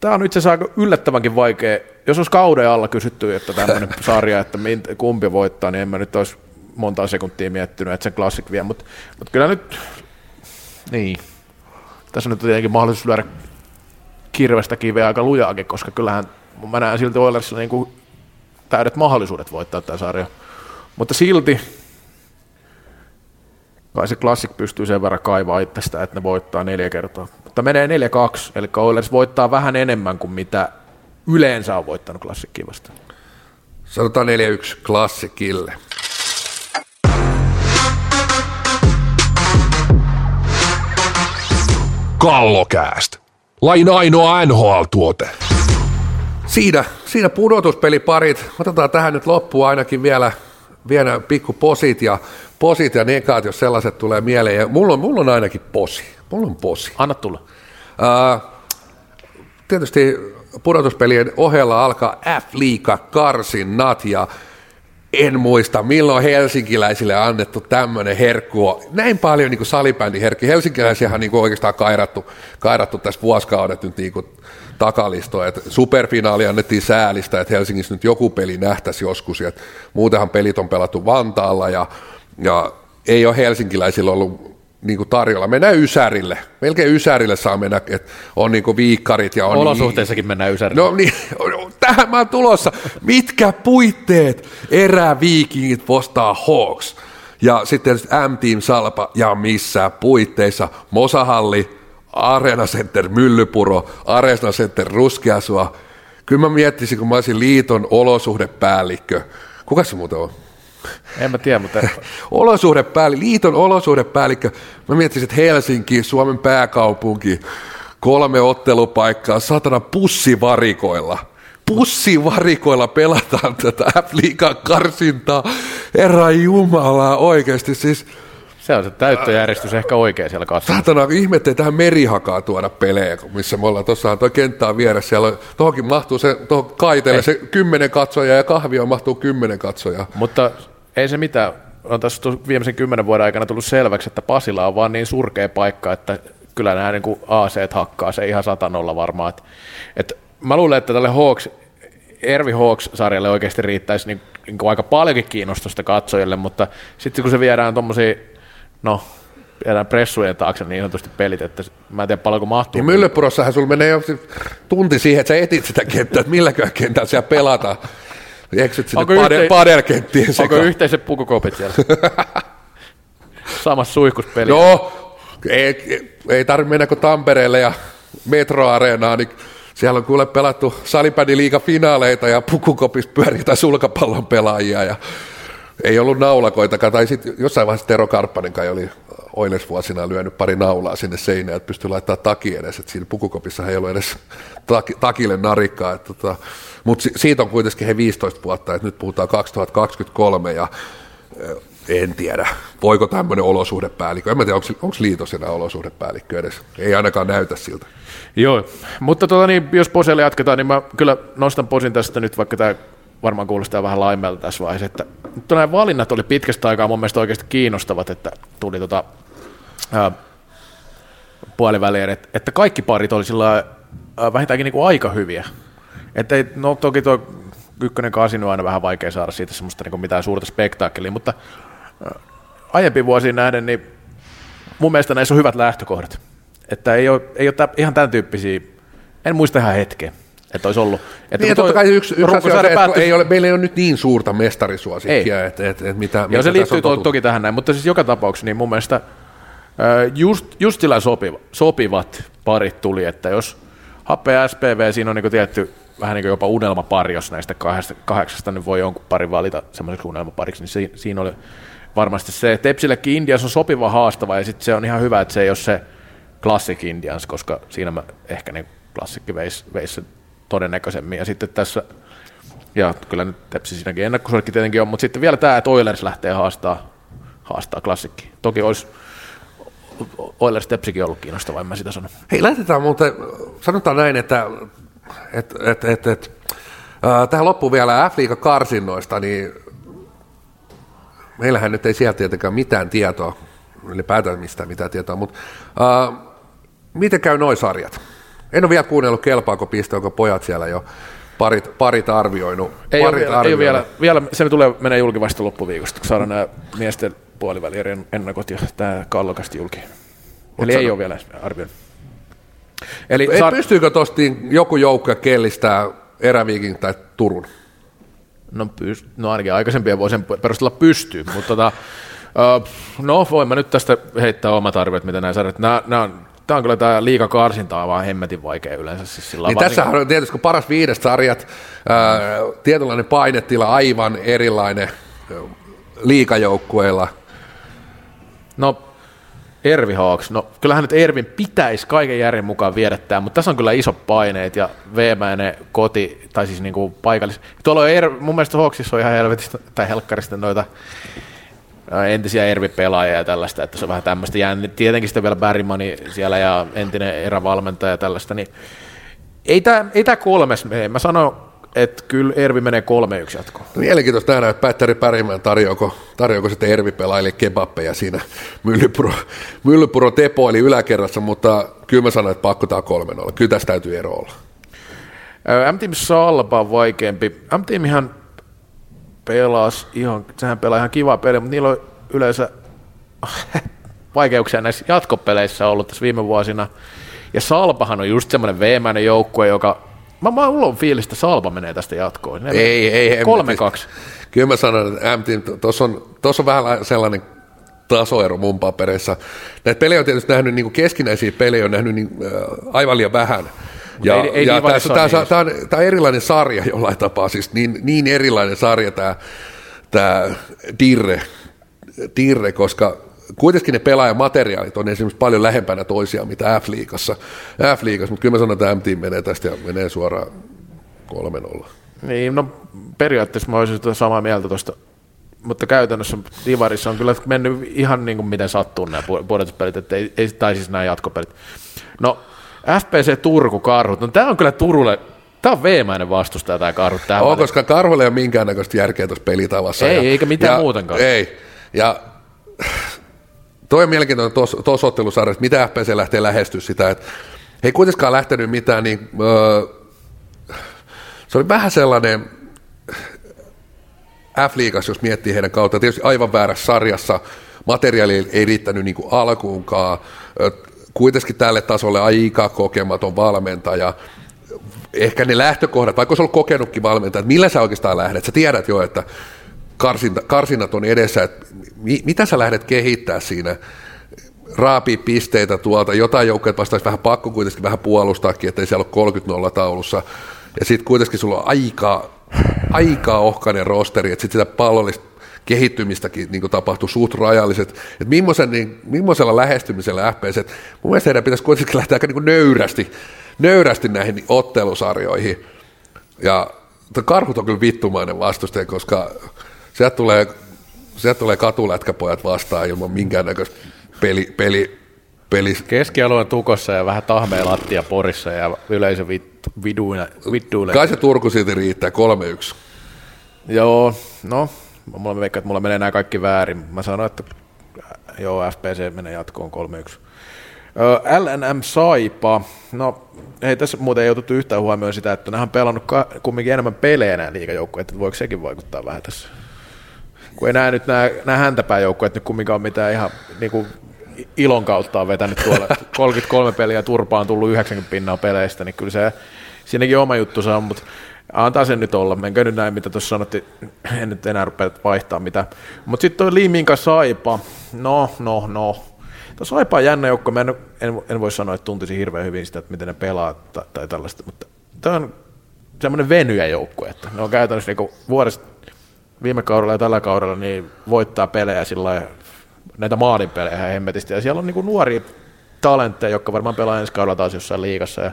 Tämä on itse asiassa aika yllättävänkin vaikea. Jos olisi kauden alla kysytty, että tämmöinen <laughs> sarja, että kumpi voittaa, niin en mä nyt olisi monta sekuntia miettinyt, että se klassik vie, mutta, mutta kyllä nyt, niin, tässä on nyt tietenkin mahdollisuus lyödä kirvestä kiveä aika lujaakin, koska kyllähän mä näen silti Oilersilla niin kuin täydet mahdollisuudet voittaa tämä sarja. Mutta silti kai se klassik pystyy sen verran kaivaa itsestä, että ne voittaa neljä kertaa. Mutta menee 4-2, eli Oilers voittaa vähän enemmän kuin mitä yleensä on voittanut klassikkiin vastaan. Sanotaan 4-1 klassikille. Kallokääst. Lain ainoa NHL-tuote. Siinä, siinä pudotuspeliparit. Otetaan tähän nyt loppuun ainakin vielä, vielä pikku posit ja, posit ja nekaat, jos sellaiset tulee mieleen. Ja mulla, on, mulla on ainakin posi. Mulla on posi. Anna tulla. Uh, tietysti pudotuspelien ohella alkaa F-liiga karsinnat ja en muista, milloin helsinkiläisille annettu tämmöinen herkku. Näin paljon niin salibändi herkki. Helsinkiläisiä on niin oikeastaan kairattu, kairattu tässä vuosikaudet nyt niin takalistoa. Et superfinaali annettiin säälistä, että Helsingissä nyt joku peli nähtäisi joskus. Et muutenhan pelit on pelattu Vantaalla ja, ja ei ole helsinkiläisillä ollut niin tarjolla. Mennään Ysärille. Melkein Ysärille saa mennä, että on niin viikkarit. Ja on Olosuhteissakin niin, mennään Ysärille. No niin, <laughs> tähän mä oon tulossa. Mitkä puitteet eräviikingit postaa Hawks? Ja sitten M-Team Salpa ja missä puitteissa Mosahalli, Arena Center Myllypuro, Arena Center Ruskeasua. Kyllä mä miettisin, kun mä olisin liiton olosuhdepäällikkö. Kuka se muuten on? En mä tiedä, mutta... <laughs> olosuhdepäällikkö, liiton olosuhdepäällikkö. Mä miettisin, että Helsinki, Suomen pääkaupunki, kolme ottelupaikkaa, satana pussivarikoilla. Pussivarikoilla pelataan tätä F-liigan karsintaa. Herra Jumala, oikeasti siis... Se on se täyttöjärjestys ehkä oikein siellä kasvassa. Saatana, ihme, että tähän merihakaa tuoda pelejä, missä me ollaan. Tuossahan tuo kenttä on vieressä. Siellä on, tohonkin mahtuu se, tuohon kaiteelle se kymmenen katsoja ja kahvia mahtuu kymmenen katsoja. Mutta ei se mitään. On tässä viimeisen kymmenen vuoden aikana tullut selväksi, että Pasila on vaan niin surkea paikka, että kyllä nämä niin AC hakkaa se ihan satanolla varmaan. Et, et mä luulen, että tälle Hawks, Ervi Hawks-sarjalle oikeasti riittäisi niin, niin aika paljonkin kiinnostusta katsojille, mutta sitten kun se viedään tuommoisia, no viedään pressujen taakse niin sanotusti pelit, että mä en tiedä paljonko mahtuu. Niin Myllypurossahan sulla menee jo tunti siihen, että sä etit sitä kenttää, että milläkään kentällä siellä pelataan. Eksyt sinne Onko pade, Onko sekaan. yhteiset pukukopit siellä? <laughs> Samassa suihkuspeli. Joo, ei, ei tarvitse mennä kuin Tampereelle ja Metro-areenaan, niin siellä on kuule pelattu salibändiliiga finaaleita ja pukukopissa pyöritään sulkapallon pelaajia ja ei ollut naulakoitakaan, tai sitten jossain vaiheessa Tero Karppanen kai oli Oilers vuosina lyönyt pari naulaa sinne seinään, että pystyi laittamaan taki edes, että siinä pukukopissa ei ollut edes taki, takille narikkaa, tota, mutta si, siitä on kuitenkin he 15 vuotta, että nyt puhutaan 2023 ja en tiedä, voiko tämmöinen olosuhdepäällikkö, en mä tiedä, onko liitos enää olosuhdepäällikkö edes, ei ainakaan näytä siltä. Joo, mutta tota, niin, jos Poselle jatketaan, niin mä kyllä nostan Posin tästä nyt, vaikka tämä varmaan kuulostaa vähän laimelta tässä vaiheessa, että nyt nämä valinnat oli pitkästä aikaa mun mielestä oikeasti kiinnostavat, että tuli tota, ää, että, että kaikki parit oli sillä ää, vähintäänkin niin kuin aika hyviä. Että ei, no toki tuo ykkönen kasinu on aina vähän vaikea saada siitä semmoista niin kuin mitään suurta spektaakkelia, mutta aiempiin vuosiin nähden, niin mun mielestä näissä on hyvät lähtökohdat. Että ei ole, ei ole ihan tämän tyyppisiä, en muista ihan hetkeä, että olisi ollut. Että Niin, totta kai yksi, yksi asia on se, että ei ole, meillä ei ole nyt niin suurta mestarisuosikkia, että et, et mitä, Joo, mitä se liittyy to, toki tähän näin, mutta siis joka tapauksessa niin mun mielestä just, just sillä sopiva, sopivat parit tuli, että jos Happe ja SPV, siinä on niin tietty vähän niin jopa unelmapari, jos näistä kahdesta, kahdeksasta nyt voi jonkun parin valita semmoiseksi unelmapariksi, niin si, siinä oli varmasti se. Tepsillekin Indians on sopiva haastava ja sitten se on ihan hyvä, että se ei ole se Classic Indians, koska siinä mä ehkä niin klassikki veisi veis todennäköisemmin. Ja sitten tässä, ja kyllä nyt Tepsi siinäkin ennakkosuosikki tietenkin on, mutta sitten vielä tämä, että Oilers lähtee haastaa, haastaa klassikki. Toki olisi Oilers Tepsikin ollut kiinnostava, en mä sitä sano. Hei, lähdetään muuten, sanotaan näin, että et, et, et, et, äh, tähän loppuun vielä f karsinnoista, niin meillähän nyt ei sieltä tietenkään mitään tietoa, ylipäätään mistään mitään tietoa, mutta äh, miten käy noin sarjat? En ole vielä kuunnellut, kelpaako piste, onko pojat siellä jo parit, parit arvioinut. Ei ole, parit vielä, ei ole vielä, arvioinut. vielä, se tulee menee julki vasta loppuviikosta, kun saadaan nämä miesten puolivälierien ennakot ja tämä kallokasti julki. Eli ei sano- ole vielä arvioinut. Eli Ei, saat, pystyykö tuosta joku joukko kellistää eräviikin tai Turun? No, pyst, no ainakin aikaisempien vuosien perusteella pystyy, mutta tota, no voin mä nyt tästä heittää omat arviot, mitä nämä sarjat. Nämä, nämä on, tämä on kyllä tämä liika karsinta on vaan hemmetin vaikea yleensä. Siis sillä Niin varsinkin- tässähän on tietysti kun paras viides sarjat, ää, tietynlainen painetila, aivan erilainen liikajoukkueilla. No, Ervi Hawks, no kyllähän nyt Ervin pitäisi kaiken järjen mukaan viedä tämä, mutta tässä on kyllä isot paineet ja veemäinen koti, tai siis niinku paikallis... Tuolla on er, mun mielestä Hawksissa on ihan helvetistä, tai helkkarista noita entisiä Ervi-pelaajia ja tällaista, että se on vähän tämmöistä jänni. Tietenkin sitten vielä Berrimani siellä ja entinen erävalmentaja ja tällaista, niin ei tämä ei tää kolmes mene. Mä sanon, että kyllä Ervi menee kolme yksi jatkoon. Mielenkiintoista nähdä, että Pättäri Pärimään tarjoako, tarjoako sitten Ervi-pelaajille kebappeja siinä Myllypuro, Myllypuro tepoili yläkerrassa, mutta kyllä mä sanoin, että pakko tää kolmen olla. Kyllä tästä täytyy ero olla. M-Team Salpa on vaikeampi. M-Team ihan pelas ihan, sehän pelaa ihan kiva peli, mutta niillä on yleensä <laughs> vaikeuksia näissä jatkopeleissä ollut tässä viime vuosina. Ja Salpahan on just semmoinen veemäinen joukkue, joka Mä, mä on fiilis, että Salpa menee tästä jatkoon. Ne Ei, ei. Kolme kaksi. Kyllä mä sanon, että tuossa on, on vähän sellainen tasoero mun papereissa. Näitä pelejä on tietysti nähnyt, niin kuin keskinäisiä pelejä on nähnyt niin, äh, aivan liian vähän. Ja, ei- ei ja tämä, tämä, niin tämä, on, tämä on erilainen sarja jollain tapaa, siis niin, niin erilainen sarja tämä, tämä Dirre, Dirre, koska kuitenkin ne pelaajamateriaalit on esimerkiksi paljon lähempänä toisiaan, mitä F-liigassa, F-liigassa mutta kyllä mä sanon, että M-Team menee tästä ja menee suoraan 3-0. Niin, no periaatteessa mä olisin sitä samaa mieltä tuosta, mutta käytännössä Divarissa on kyllä mennyt ihan niin kuin miten sattuu nämä pu- pudotuspelit, että ei, ei, tai siis nämä jatkopelit. No, FPC Turku Karhut, no tämä on kyllä Turulle, tämä on veemäinen vastustaja tämä Karhut tähän On, koska Karhulla ei ole minkäännäköistä järkeä tuossa pelitavassa. Ei, ja, eikä mitään ja, muutenkaan. Ei, ja toi on mielenkiintoinen tuossa ottelusarjassa, mitä FPC lähtee lähestyä sitä, että he ei kuitenkaan lähtenyt mitään niin, öö, se oli vähän sellainen F-liigassa, jos miettii heidän kautta, tietysti aivan väärässä sarjassa, materiaali ei riittänyt niin alkuunkaan, kuitenkin tälle tasolle aika kokematon valmentaja, ehkä ne lähtökohdat, vaikka olisi ollut kokenutkin valmentaja, että millä sä oikeastaan lähdet, sä tiedät jo, että karsinta, karsinnat on edessä, että mi, mitä sä lähdet kehittää siinä, raapii pisteitä tuolta, jotain joukkoja vastaisi vähän pakko kuitenkin vähän puolustaakin, ettei siellä ole 30-0 taulussa, ja sitten kuitenkin sulla on aika, aika ohkainen rosteri, että sitten sitä pallollista kehittymistäkin niin tapahtuu suht rajalliset, että millaisen, niin, millaisella lähestymisellä FPS, mun mielestä heidän pitäisi kuitenkin lähteä aika niin nöyrästi, nöyrästi näihin ottelusarjoihin, ja karhut on kyllä vittumainen vastustaja, koska sieltä tulee, sieltä tulee katulätkäpojat vastaan ilman minkäännäköistä peli, peli, peli. Keskialueen tukossa ja vähän tahmea lattia porissa ja yleisö viduina. Kai se Turku silti riittää 3-1. Joo, no, mulla veikkaa, että mulla menee nämä kaikki väärin. Mä sanoin, että äh, joo, FPC menee jatkoon 3-1. Ö, LNM Saipa, no ei tässä muuten ei otettu yhtään huomioon sitä, että nämä on pelannut kumminkin enemmän pelejä nämä liigajoukkueet, että voiko sekin vaikuttaa vähän tässä? Kun ei nämä nyt nämä, nämä häntäpääjoukkueet nyt kumminkaan mitään ihan niin kuin ilon kautta on vetänyt tuolla <laughs> 33 peliä turpaan tullut 90 pinnaa peleistä, niin kyllä se siinäkin oma juttu on, mutta antaa sen nyt olla. Menkö nyt näin, mitä tuossa sanottiin, en nyt enää rupea vaihtaa mitä. Mutta sitten toi Liiminka Saipa, no, no, no. Tuo Saipa on jännä joukko, mä en, en, en, voi sanoa, että tuntisi hirveän hyvin sitä, että miten ne pelaa tai, tai tällaista, mutta tämä on semmoinen venyjä joukko, että ne on käytännössä niinku vuodesta viime kaudella ja tällä kaudella niin voittaa pelejä sillä näitä maalinpelejä ihan hemmetisti. Ja siellä on niinku nuoria talentteja, jotka varmaan pelaa ensi kaudella taas jossain liigassa. Ja,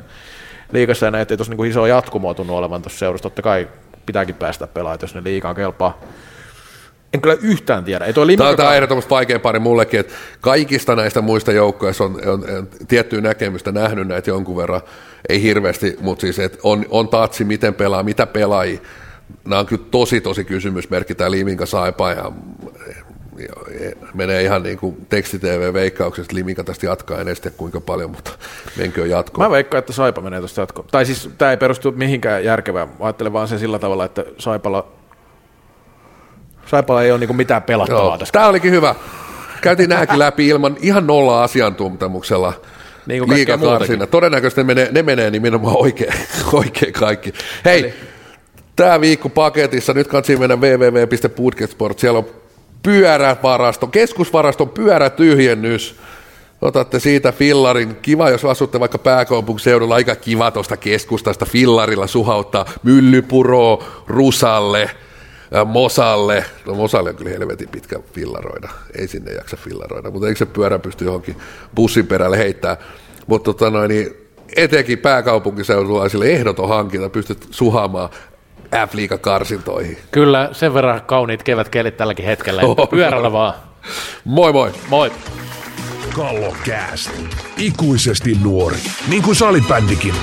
liigassa ja näitä ei tuossa niinku iso jatkumoa tunnu olevan tuossa seurassa. Totta kai pitääkin päästä pelaamaan, jos ne liikaan kelpaa. En kyllä yhtään tiedä. Ei toi Tämä, on ehdottomasti vaikein pari mullekin, että kaikista näistä muista joukkoista on, on, on tiettyä näkemystä nähnyt näitä jonkun verran, ei hirveästi, mutta siis että on, on tatsi, miten pelaa, mitä pelaa. Nämä on kyllä tosi, tosi kysymysmerkki, tämä Liminka Saipa, ja, ja menee ihan niin kuin teksti-tv-veikkauksesta, Liminka tästä jatkaa, en tiedä kuinka paljon, mutta menköön jatkoon. Mä veikkaan, että Saipa menee tuosta jatkoon. Tai siis tämä ei perustu mihinkään järkevään. Mä ajattelen vaan se sillä tavalla, että Saipalla, Saipalla ei ole niinku mitään pelattavaa Joo, tässä. tämä olikin hyvä. Käytiin nämäkin läpi ilman ihan nolla asiantuntemuksella. Niin kuin muutakin. Todennäköisesti ne menee, ne menee nimenomaan oikein, <laughs> oikein kaikki. Hei, Eli- tämä viikko paketissa, nyt kansi mennä www.budgetsport, siellä on pyörävarasto, keskusvaraston pyörätyhjennys. Otatte siitä fillarin. Kiva, jos asutte vaikka pääkaupunkiseudulla, aika kiva tuosta keskustasta fillarilla suhauttaa Myllypuro, Rusalle, ää, Mosalle. No Mosalle on kyllä helvetin pitkä fillaroida. Ei sinne jaksa fillaroida, mutta eikö se pyörä pysty johonkin bussin perälle heittää. Mutta tota noin, niin etenkin pääkaupunkiseudulaisille ehdoton hankinta, pystyt suhaamaan f karsintoihin. Kyllä, sen verran kauniit kevätkelit tälläkin hetkellä. Oho. Pyörällä vaan. Moi moi! Moi. Kallokääst. Ikuisesti nuori. Niin kuin salibändikin.